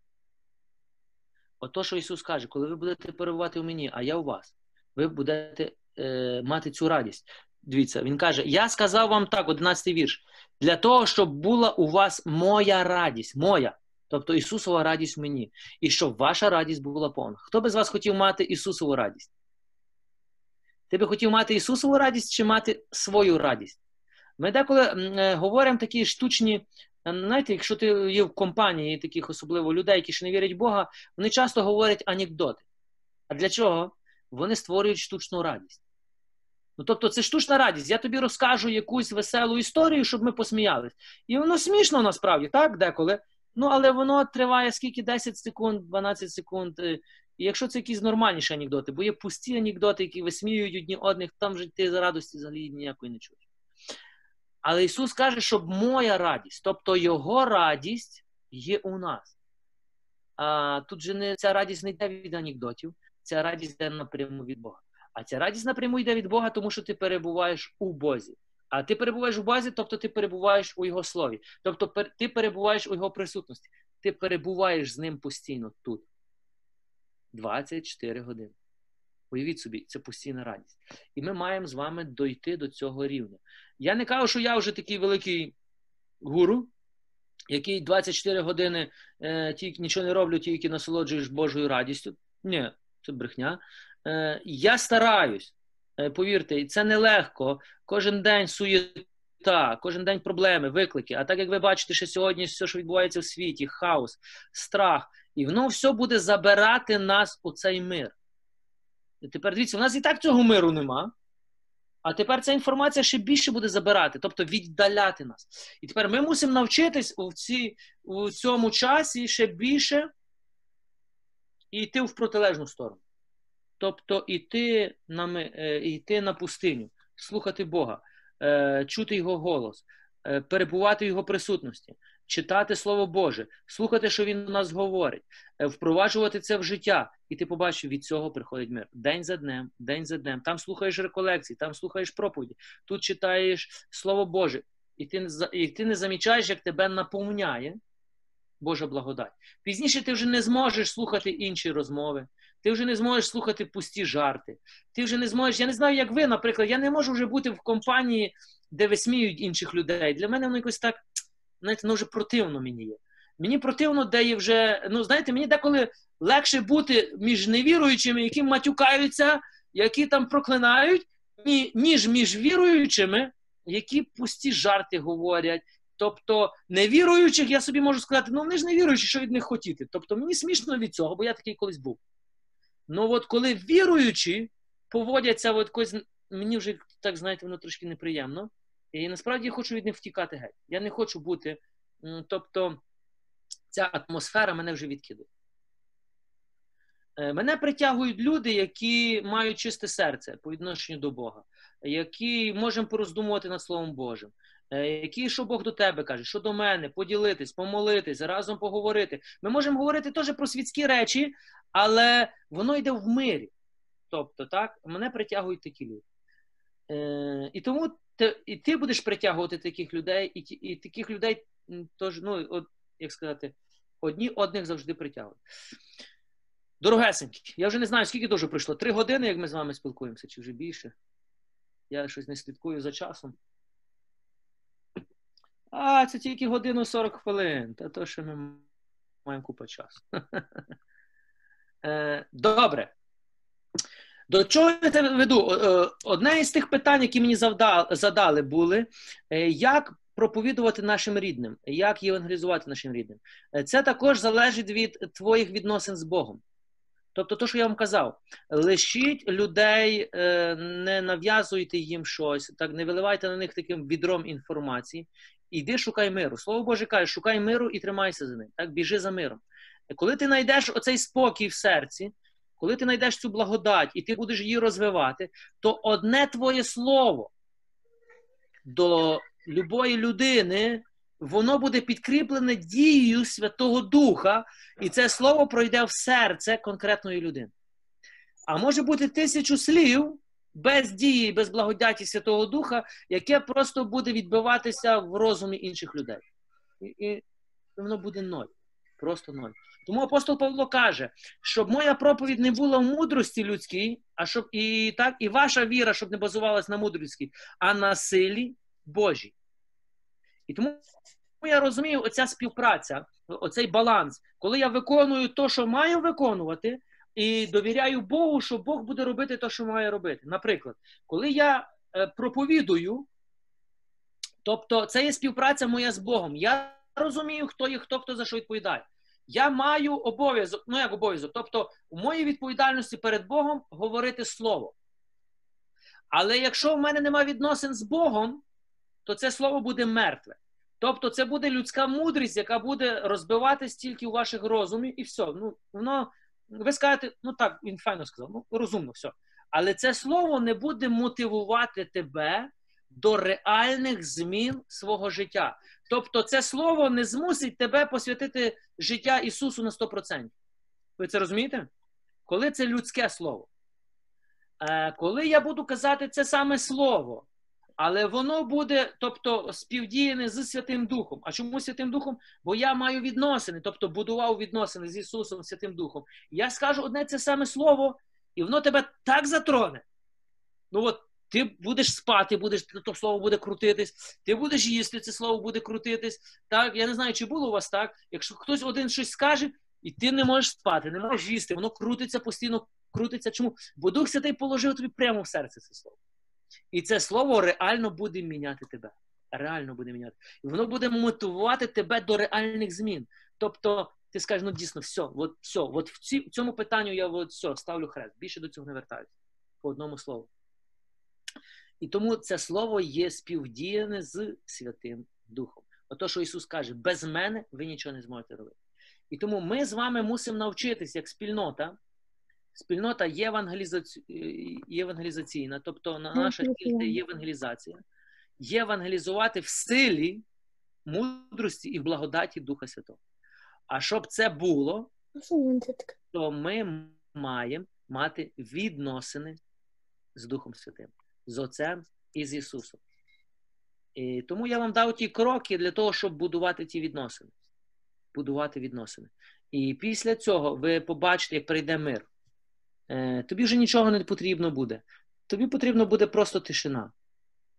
S1: Ото, що Ісус каже, коли ви будете перебувати в мені, а я у вас, ви будете е, мати цю радість. Дивіться, він каже: Я сказав вам так, 11 вірш, для того, щоб була у вас моя радість, моя, тобто Ісусова радість в мені, і щоб ваша радість була повна. Хто би з вас хотів мати Ісусову радість? Ти би хотів мати Ісусову радість чи мати свою радість? Ми деколи е, говоримо такі штучні, е, знаєте, якщо ти є в компанії таких особливо людей, які ще не вірять в Бога, вони часто говорять анекдоти. А для чого? Вони створюють штучну радість. Ну, тобто, це штучна радість. Я тобі розкажу якусь веселу історію, щоб ми посміялись. І воно смішно насправді, так, деколи. Ну, але воно триває скільки 10 секунд, 12 секунд. І якщо це якісь нормальніші анекдоти, бо є пусті анекдоти, які висміюють одні одних, там же ти за радості взагалі ніякої не чуєш. Але Ісус каже, щоб моя радість, тобто Його радість є у нас. А Тут же не ця радість не йде від анекдотів, ця радість йде напряму від Бога. А ця радість напряму йде від Бога, тому що ти перебуваєш у Бозі. А ти перебуваєш у Бозі, тобто ти перебуваєш у Його слові. Тобто ти перебуваєш у Його присутності. Ти перебуваєш з ним постійно тут. 24 години. Уявіть собі, це постійна радість. І ми маємо з вами дойти до цього рівня. Я не кажу, що я вже такий великий гуру, який 24 години е, тільки нічого не роблю, тільки насолоджуєш Божою радістю. Ні, це брехня. Е, Я стараюсь, е, повірте, і це нелегко. Кожен день суєта, кожен день проблеми, виклики. А так як ви бачите, що сьогодні все, що відбувається в світі, хаос, страх, і воно все буде забирати нас у цей мир. І тепер дивіться, у нас і так цього миру нема. А тепер ця інформація ще більше буде забирати, тобто віддаляти нас. І тепер ми мусимо навчитись у, ці, у цьому часі ще більше і йти в протилежну сторону. Тобто йти на е, йти на пустиню, слухати Бога, е, чути Його голос, е, перебувати в Його присутності, читати Слово Боже, слухати, що Він у нас говорить, впроваджувати це в життя. І ти побачиш, від цього приходить мир. День за днем, день за днем. Там слухаєш реколекції, там слухаєш проповіді, тут читаєш Слово Боже, і ти і ти не замічаєш, як тебе наповняє Божа благодать. Пізніше ти вже не зможеш слухати інші розмови. Ти вже не зможеш слухати пусті жарти. Ти вже не зможеш. Я не знаю, як ви, наприклад, я не можу вже бути в компанії, де висміють інших людей. Для мене воно якось так, знаєте, воно вже противно мені є. Мені противно, де є вже, ну знаєте, мені деколи легше бути між невіруючими, які матюкаються, які там проклинають, ніж між віруючими, які пусті жарти говорять. Тобто невіруючих, я собі можу сказати, ну вони ж не віруючі, що від них хотіти. Тобто мені смішно від цього, бо я такий колись був. Ну от коли віруючі поводяться, от якось, мені вже так знаєте, воно трошки неприємно. І насправді я хочу від них втікати геть. Я не хочу бути. Тобто ця атмосфера мене вже відкидає. Е, мене притягують люди, які мають чисте серце по відношенню до Бога, які можемо пороздумувати над Словом Божим, е, які, що Бог до тебе каже, що до мене, поділитись, помолитись, разом поговорити. Ми можемо говорити теж про світські речі, але воно йде в мирі. Тобто, так, мене притягують такі люди. Е, І тому ти, і ти будеш притягувати таких людей, і і таких людей, тож, ну, от, як сказати, одні одних завжди притягують. Дорогесенькі, я вже не знаю, скільки дуже пройшло. Три години, як ми з вами спілкуємося, чи вже більше. Я щось не слідкую за часом. А, це тільки годину 40 хвилин. Та то, що ми маємо купу часу. [LAUGHS] Е, добре. До чого я тебе веду? Е, одне із тих питань, які мені задали, були, е, як проповідувати нашим рідним, як євангелізувати нашим рідним. Це також залежить від твоїх відносин з Богом. Тобто, то, що я вам казав, лишіть людей, не нав'язуйте їм щось, так не виливайте на них таким відром інформації. Іди, шукай миру. Слово Боже каже, шукай миру і тримайся за ним. Так, біжи за миром. Коли ти знайдеш оцей спокій в серці, коли ти знайдеш цю благодать і ти будеш її розвивати, то одне твоє слово до любої людини, воно буде підкріплене дією Святого Духа, і це слово пройде в серце конкретної людини. А може бути тисячу слів без дії, без благодаті Святого Духа, яке просто буде відбиватися в розумі інших людей. І, і воно буде ноль. Просто ноль. Тому апостол Павло каже, щоб моя проповідь не була в мудрості людській, а щоб і так, і ваша віра, щоб не базувалась на мудрості, а на силі Божій. І тому я розумію, оця співпраця, оцей баланс, коли я виконую те, що маю виконувати, і довіряю Богу, що Бог буде робити те, що має робити. Наприклад, коли я е, проповідую, тобто це є співпраця моя з Богом. Я розумію, хто є, хто хто за що відповідає. Я маю обов'язок, ну як обов'язок, тобто у моїй відповідальності перед Богом говорити слово. Але якщо в мене немає відносин з Богом, то це слово буде мертве. Тобто, це буде людська мудрість, яка буде розбиватись тільки у ваших розумі, і все. Ну, воно, Ви скажете, ну так, він файно сказав, ну розумно, все. Але це слово не буде мотивувати тебе до реальних змін свого життя. Тобто, це слово не змусить тебе посвятити життя Ісусу на 100%. Ви це розумієте? Коли це людське слово. Е, Коли я буду казати це саме слово, але воно буде, тобто, співдіяне з Святим Духом. А чому Святим Духом? Бо я маю відносини, тобто будував відносини з Ісусом Святим Духом. Я скажу одне це саме слово, і воно тебе так затроне. Ну от ти будеш спати, будеш, то слово буде крутитись, ти будеш їсти, це слово буде крутитись. Так, Я не знаю, чи було у вас так. Якщо хтось один щось скаже, і ти не можеш спати, не можеш їсти, воно крутиться постійно, крутиться. Чому? Бо Дух Святий положив тобі прямо в серце це слово. І це слово реально буде міняти тебе. Реально буде міняти. І воно буде мотивувати тебе до реальних змін. Тобто, ти скажеш, ну дійсно, все, от все, от в, ці, в цьому питанню я от все, ставлю хрест. Більше до цього не вертаюся. По одному слову. І тому це слово є співдіяне з Святим Духом. Ото, що Ісус каже, без мене ви нічого не зможете робити. І тому ми з вами мусимо навчитись як спільнота. Спільнота євангелізаці... євангелізаційна, тобто наша ціль це євангелізація, євангелізувати в силі мудрості і в благодаті Духа Святого. А щоб це було, то ми маємо мати відносини з Духом Святим з Отцем і з Ісусом. І Тому я вам дав ті кроки для того, щоб будувати ті відносини. Будувати відносини. І після цього ви побачите, як прийде мир. Е, тобі вже нічого не потрібно буде. Тобі потрібно буде просто тишина.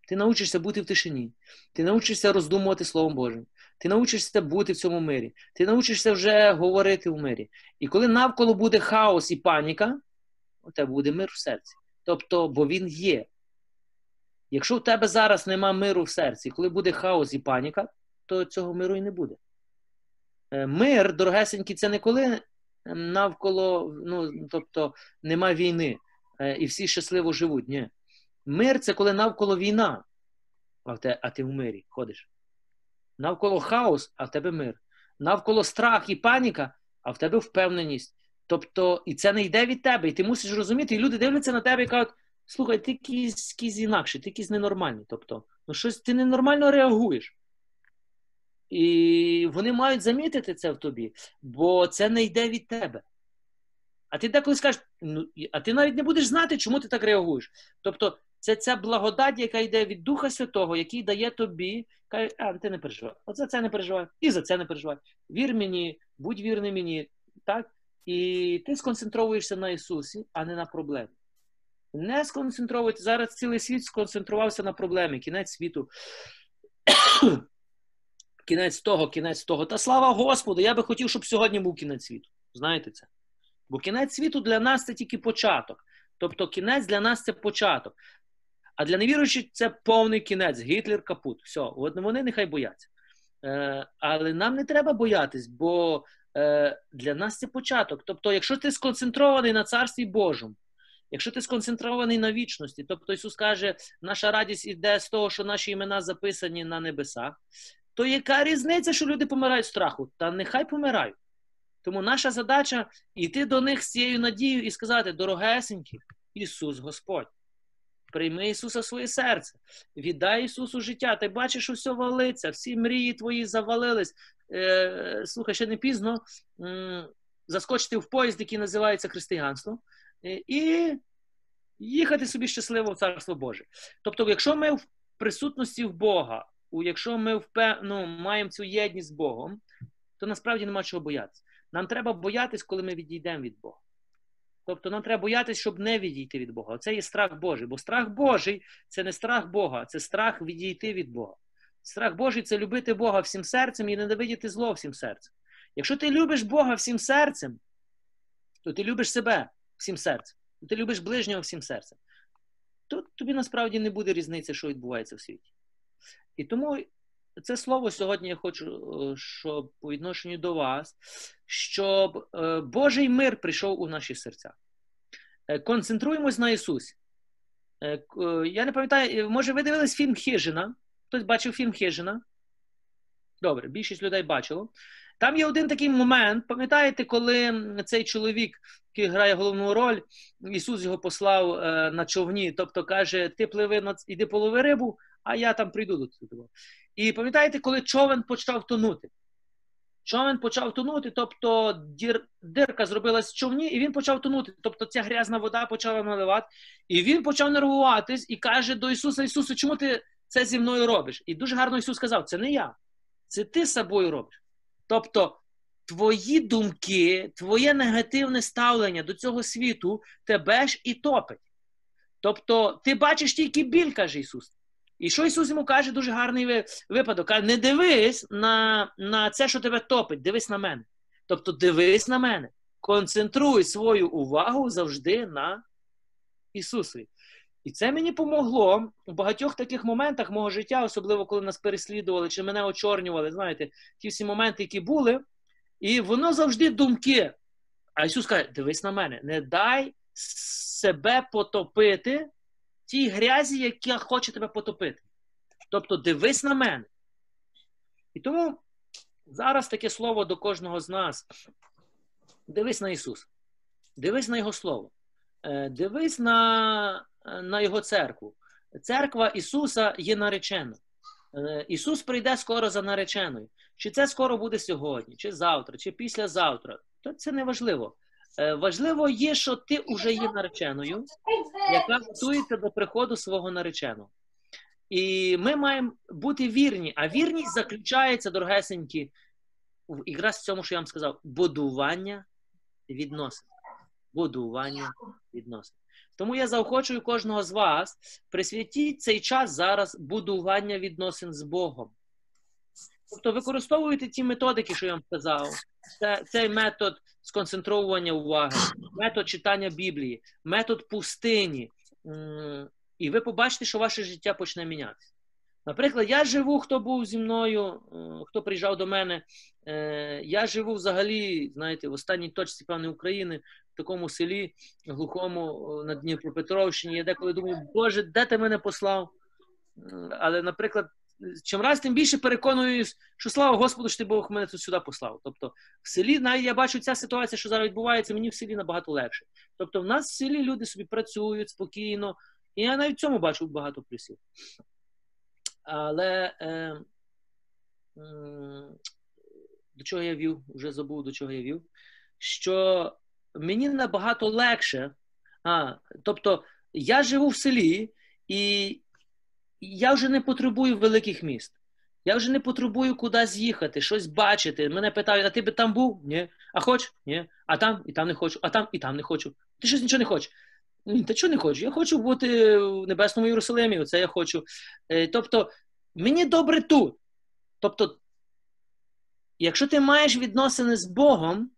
S1: Ти научишся бути в тишині, ти научишся роздумувати Словом Божим, ти научишся бути в цьому мирі, ти научишся вже говорити в мирі. І коли навколо буде хаос і паніка, у тебе буде мир в серці. Тобто, бо він є. Якщо в тебе зараз нема миру в серці, коли буде хаос і паніка, то цього миру і не буде. Е, мир, дорогесенький, це не коли навколо, ну, тобто, нема війни е, і всі щасливо живуть. Ні. Мир це коли навколо війна, а, те, а ти в мирі ходиш. Навколо хаос, а в тебе мир. Навколо страх і паніка, а в тебе впевненість. Тобто, і це не йде від тебе, і ти мусиш розуміти, і люди дивляться на тебе і кажуть, слухай, ти якийсь інакший, ти якийсь ненормальний. Тобто, ну щось ти ненормально реагуєш. І вони мають замітити це в тобі, бо це не йде від тебе. А ти деколи скажеш, ну, а ти навіть не будеш знати, чому ти так реагуєш. Тобто, це ця благодать, яка йде від Духа Святого, який дає тобі, каже, а ти не переживай. От за це не переживай, і за це не переживай. Вір мені, будь вірний мені. так? і ти сконцентруєшся на Ісусі, а не на проблемі. Не сконцентровуйте. Зараз цілий світ сконцентрувався на проблемі. Кінець світу. Кінець того, кінець того. Та слава Господу! Я би хотів, щоб сьогодні був кінець світу. Знаєте це? Бо кінець світу для нас це тільки початок. Тобто кінець для нас це початок. А для невіруючих це повний кінець. Гітлер капут. Все, вони нехай бояться. Е, Але нам не треба боятись, бо е, для нас це початок. Тобто, якщо ти сконцентрований на царстві Божому, якщо ти сконцентрований на вічності, тобто Ісус каже, наша радість іде з того, що наші імена записані на небесах, то яка різниця, що люди помирають страху? Та нехай помирають. Тому наша задача йти до них з цією надією і сказати: дорогесенькі, Ісус Господь. Прийми Ісуса в своє серце, віддай Ісусу життя. Ти бачиш, що все валиться, всі мрії твої завалились. Е, Слухай, ще не пізно м- заскочити в поїзд, який називається християнство, е, і їхати собі щасливо в Царство Боже. Тобто, якщо ми в присутності в Бога, якщо ми впев... ну, маємо цю єдність з Богом, то насправді нема чого боятися. Нам треба боятись, коли ми відійдемо від Бога. Тобто нам треба боятися, щоб не відійти від Бога. Це є страх Божий. Бо страх Божий це не страх Бога, це страх відійти від Бога. Страх Божий це любити Бога всім серцем і ненавидіти зло всім серцем. Якщо ти любиш Бога всім серцем, то ти любиш себе всім серцем, то ти любиш ближнього всім серцем, то тобі насправді не буде різниці, що відбувається в світі. І тому це слово сьогодні я хочу, е, щоб по відношенню до вас, щоб е, Божий мир прийшов у наші серця. Е, концентруємось на Ісусі. Я не пам'ятаю, може, ви дивились фільм Хижина? Хтось бачив фільм Хижина? Добре, більшість людей бачило. Там є один такий момент, пам'ятаєте, коли цей чоловік, який грає головну роль, Ісус його послав на човні, тобто каже: Ти пливи, іди полови рибу, а я там прийду до тебе. І пам'ятаєте, коли човен почав тонути? Човен почав тонути, тобто дір, дирка зробилась в човні, і він почав тонути. Тобто ця грязна вода почала наливати, і він почав нервуватись і каже до Ісуса: Ісусе, чому ти це зі мною робиш? І дуже гарно Ісус сказав: це не я, це ти з собою робиш. Тобто, твої думки, твоє негативне ставлення до цього світу тебе ж і топить. Тобто, ти бачиш тільки біль, каже Ісус. І що Ісус йому каже, дуже гарний випадок. Каже, не дивись на на це, що тебе топить, дивись на мене. Тобто дивись на мене. Концентруй свою увагу завжди на Ісусові. І це мені помогло у багатьох таких моментах мого життя, особливо коли нас переслідували чи мене очорнювали. Знаєте, ті всі моменти, які були, і воно завжди думки. А Ісус каже: дивись на мене, не дай себе потопити тій грязі, яка хоче тебе потопити. Тобто дивись на мене. І тому зараз таке слово до кожного з нас. Дивись на Ісуса. Дивись на Його Слово. Е, дивись на на Його церкву. Церква Ісуса є наречена. Е, Ісус прийде скоро за нареченою. Чи це скоро буде сьогодні, чи завтра, чи післязавтра. То це не важливо. Е, важливо є, що ти вже є нареченою, яка готується до приходу свого нареченого. І ми маємо бути вірні. А вірність заключається, дорогесенькі, в якраз в цьому, що я вам сказав, будування відносин. Будування відносин. Тому я заохочую кожного з вас присвятіть цей час зараз будування відносин з Богом. Тобто використовуйте ті методики, що я вам сказав. Це, Цей метод сконцентрування уваги, метод читання Біблії, метод пустині. І ви побачите, що ваше життя почне мінятися. Наприклад, я живу, хто був зі мною, хто приїжджав до мене. Е, я живу взагалі, знаєте, в останній точці певної України, в такому селі глухому на Дніпропетровщині. Я деколи думаю, Боже, де ти мене послав? Але, наприклад, чим раз тим більше переконуюсь, що слава Господу, що ти Бог мене тут сюди послав. Тобто, в селі, навіть я бачу ця ситуація, що зараз відбувається, мені в селі набагато легше. Тобто, в нас в селі люди собі працюють спокійно, і я навіть в цьому бачу багато плюсів. Але е, е, до чого я вів, вже забув, до чого я вів, що мені набагато легше, а, тобто я живу в селі, і я вже не потребую великих міст. Я вже не потребую кудись їхати, щось бачити. Мене питають, а ти би там був? Ні. А хоч? Ні. А там і там не хочу, а там і там не хочу. Ти щось нічого не хочеш. Та чого не хочу? Я хочу бути в Небесному Єрусалимі, оце я хочу. Е, тобто, мені добре тут. Тобто, якщо ти маєш відносини з Богом,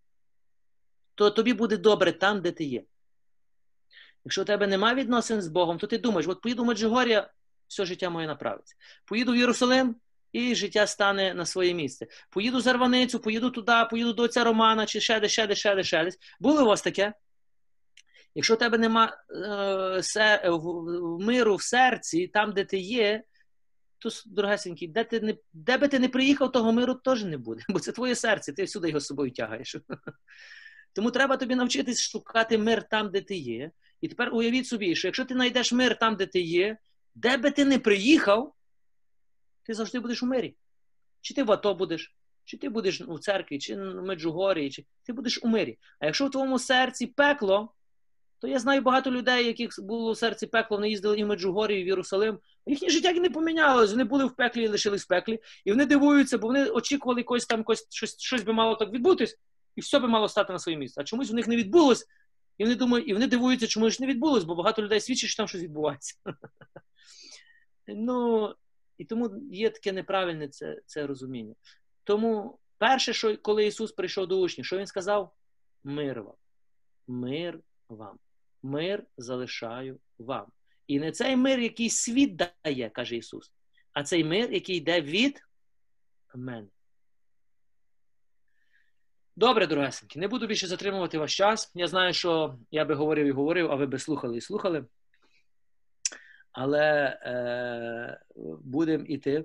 S1: то тобі буде добре там, де ти є. Якщо у тебе немає відносин з Богом, то ти думаєш, от поїду в Меджигор'я, все життя моє направиться. Поїду в Єрусалим, і життя стане на своє місце. Поїду за Рваницю, поїду туди, поїду до отця Романа, чи ще десь, ще десь, ще десь, ще десь. Було у вас таке? Якщо у тебе нема е, се, в, миру в серці, там, де ти є, то, дорогесенький, де ти не, де би ти не приїхав, того миру теж не буде. Бо це твоє серце, ти всюди його з собою тягаєш. [LAUGHS] Тому треба тобі навчитись шукати мир там, де ти є. І тепер уявіть собі, що якщо ти знайдеш мир там, де ти є, де би ти не приїхав, ти завжди будеш у мирі. Чи ти в АТО будеш, чи ти будеш у церкві, чи в Меджугорі, чи ти будеш у мирі. А якщо в твоєму серці пекло, то я знаю багато людей, яких було в серці пекло, вони їздили і в Меджугорі, і в Єрусалим. Їхнє життя не помінялось, вони були в пеклі і лишились в пеклі. І вони дивуються, бо вони очікували якось там якось, щось, щось би мало так відбутись, і все би мало стати на своє місце. А чомусь у них не відбулось, і вони думають, і вони дивуються, чому ж не відбулось, бо багато людей свідчить, що там щось відбувається. [LAUGHS] Ну, і тому є таке неправильне це це розуміння. Тому перше, що коли Ісус прийшов до учнів, що Він сказав? Мир вам. Мир вам. Мир залишаю вам. І не цей мир, який світ дає, каже Ісус, а цей мир, який йде від мене. Добре, дорогесенькі, не буду більше затримувати ваш час. Я знаю, що я би говорив і говорив, а ви би слухали і слухали але е, будемо іти.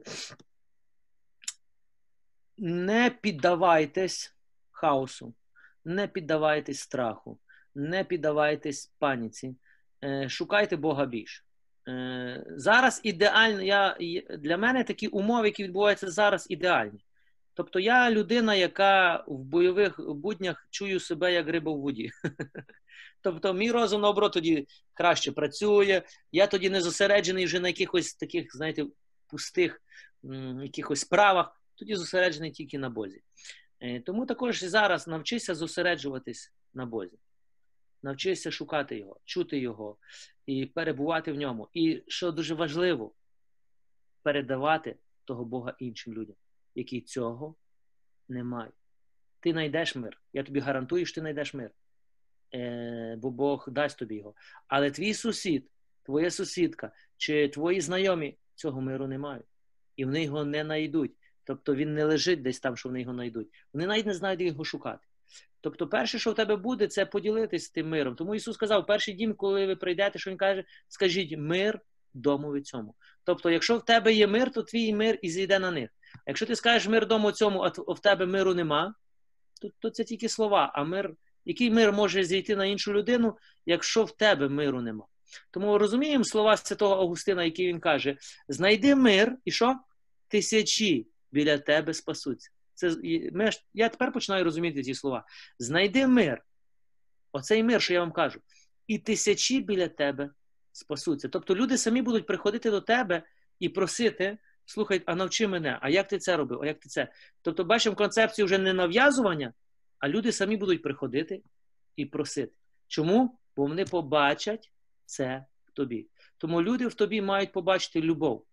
S1: Не піддавайтесь хаосу, не піддавайтесь страху, не піддавайтесь паніці, е, шукайте Бога більше. Е, зараз ідеально, я, для мене такі умови, які відбуваються зараз, ідеальні. Тобто я людина, яка в бойових буднях чую себе як риба в воді. [LAUGHS] Тобто, мій розум наоборот тоді краще працює. Я тоді не зосереджений вже на якихось таких, знаєте, пустих якихось справах, тоді зосереджений тільки на Бозі. Е, тому також і зараз навчися зосереджуватись на Бозі. Навчися шукати його, чути його і перебувати в ньому. І що дуже важливо, передавати того Бога іншим людям, які цього не мають. Ти знайдеш мир. Я тобі гарантую, що ти знайдеш мир. Е, бо Бог дасть тобі його. Але твій сусід, твоя сусідка чи твої знайомі цього миру не мають. І вони його не знайдуть. Тобто він не лежить десь там, що вони його знайдуть. Вони навіть не знають, його шукати. Тобто, перше, що в тебе буде, це поділитись тим миром. Тому Ісус сказав, перший дім, коли ви прийдете, що Він каже, скажіть мир дому цьому. Тобто, якщо в тебе є мир, то твій мир і зійде на них. Якщо ти скажеш мир дому цьому, а в тебе миру нема, то, то це тільки слова, а мир який мир може зійти на іншу людину, якщо в тебе миру нема? Тому розуміємо слова святого Августина, які він каже: знайди мир, і що? Тисячі біля тебе спасуться. Це, ми, Я тепер починаю розуміти ці слова. Знайди мир. Оцей мир, що я вам кажу, і тисячі біля тебе спасуться. Тобто люди самі будуть приходити до тебе і просити, слухай, а навчи мене, а як ти це робив? А як ти це? Тобто, бачимо концепцію вже не нав'язування, а люди самі будуть приходити і просити. Чому? Бо вони побачать це в тобі. Тому люди в тобі мають побачити любов,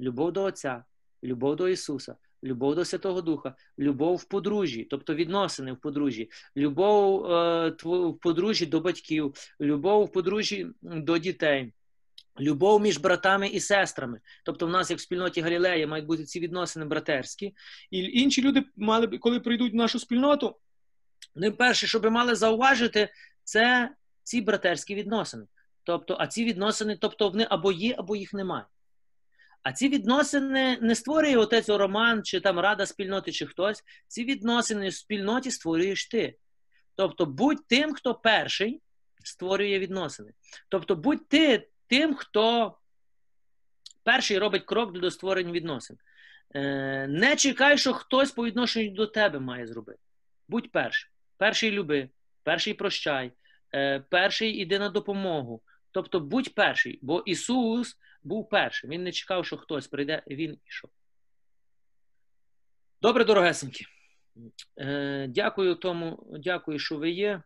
S1: любов до Отця, любов до Ісуса, любов до Святого Духа, любов в подружжі, тобто відносини в подружжі, любов е, в подружжі до батьків, любов в подружжі до дітей. Любов між братами і сестрами. Тобто, в нас, як в спільноті Галілеї, мають бути ці відносини братерські. І інші люди мали б, коли прийдуть в нашу спільноту, вони перше, що би мали зауважити, це ці братерські відносини. Тобто, а ці відносини, тобто вони або є, або їх немає. А ці відносини не створює отець Роман, чи там рада спільноти, чи хтось. Ці відносини в спільноті створюєш ти. Тобто, будь тим, хто перший створює відносини. Тобто, будь ти тим, хто перший робить крок до створення відносин. Е, не чекай, що хтось по відношенню до тебе має зробити. Будь першим. Перший люби, перший прощай, е, перший іди на допомогу. Тобто будь перший, бо Ісус був першим. Він не чекав, що хтось прийде, Він ішов. Добре, дорогесенькі. Е, дякую тому, дякую, що ви є.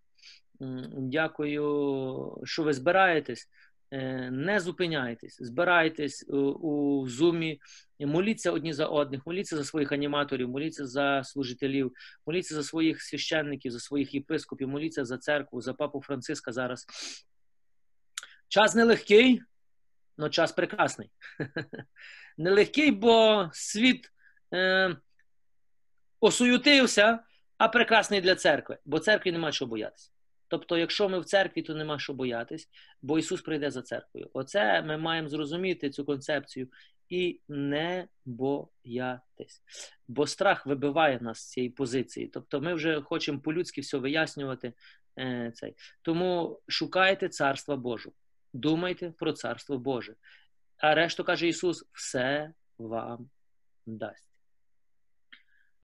S1: Дякую, що ви збираєтесь. Е, не зупиняйтесь, збирайтесь у зумі, моліться одні за одних, моліться за своїх аніматорів, моліться за служителів, моліться за своїх священників, за своїх єпископів, моліться за церкву, за папу Франциска зараз. Час нелегкий, але час прекрасний. [LAUGHS] Нелегкий, бо світ е, осуютився, а прекрасний для церкви, бо церкві нема чого боятися. Тобто, якщо ми в церкві, то нема що боятись, бо Ісус прийде за церквою. Оце ми маємо зрозуміти цю концепцію і не боятись. Бо страх вибиває нас з цієї позиції. Тобто, ми вже хочемо по-людськи все вияснювати. Е, цей. Тому шукайте царства Божого, думайте про царство Боже. А решту каже Ісус: все вам дасть.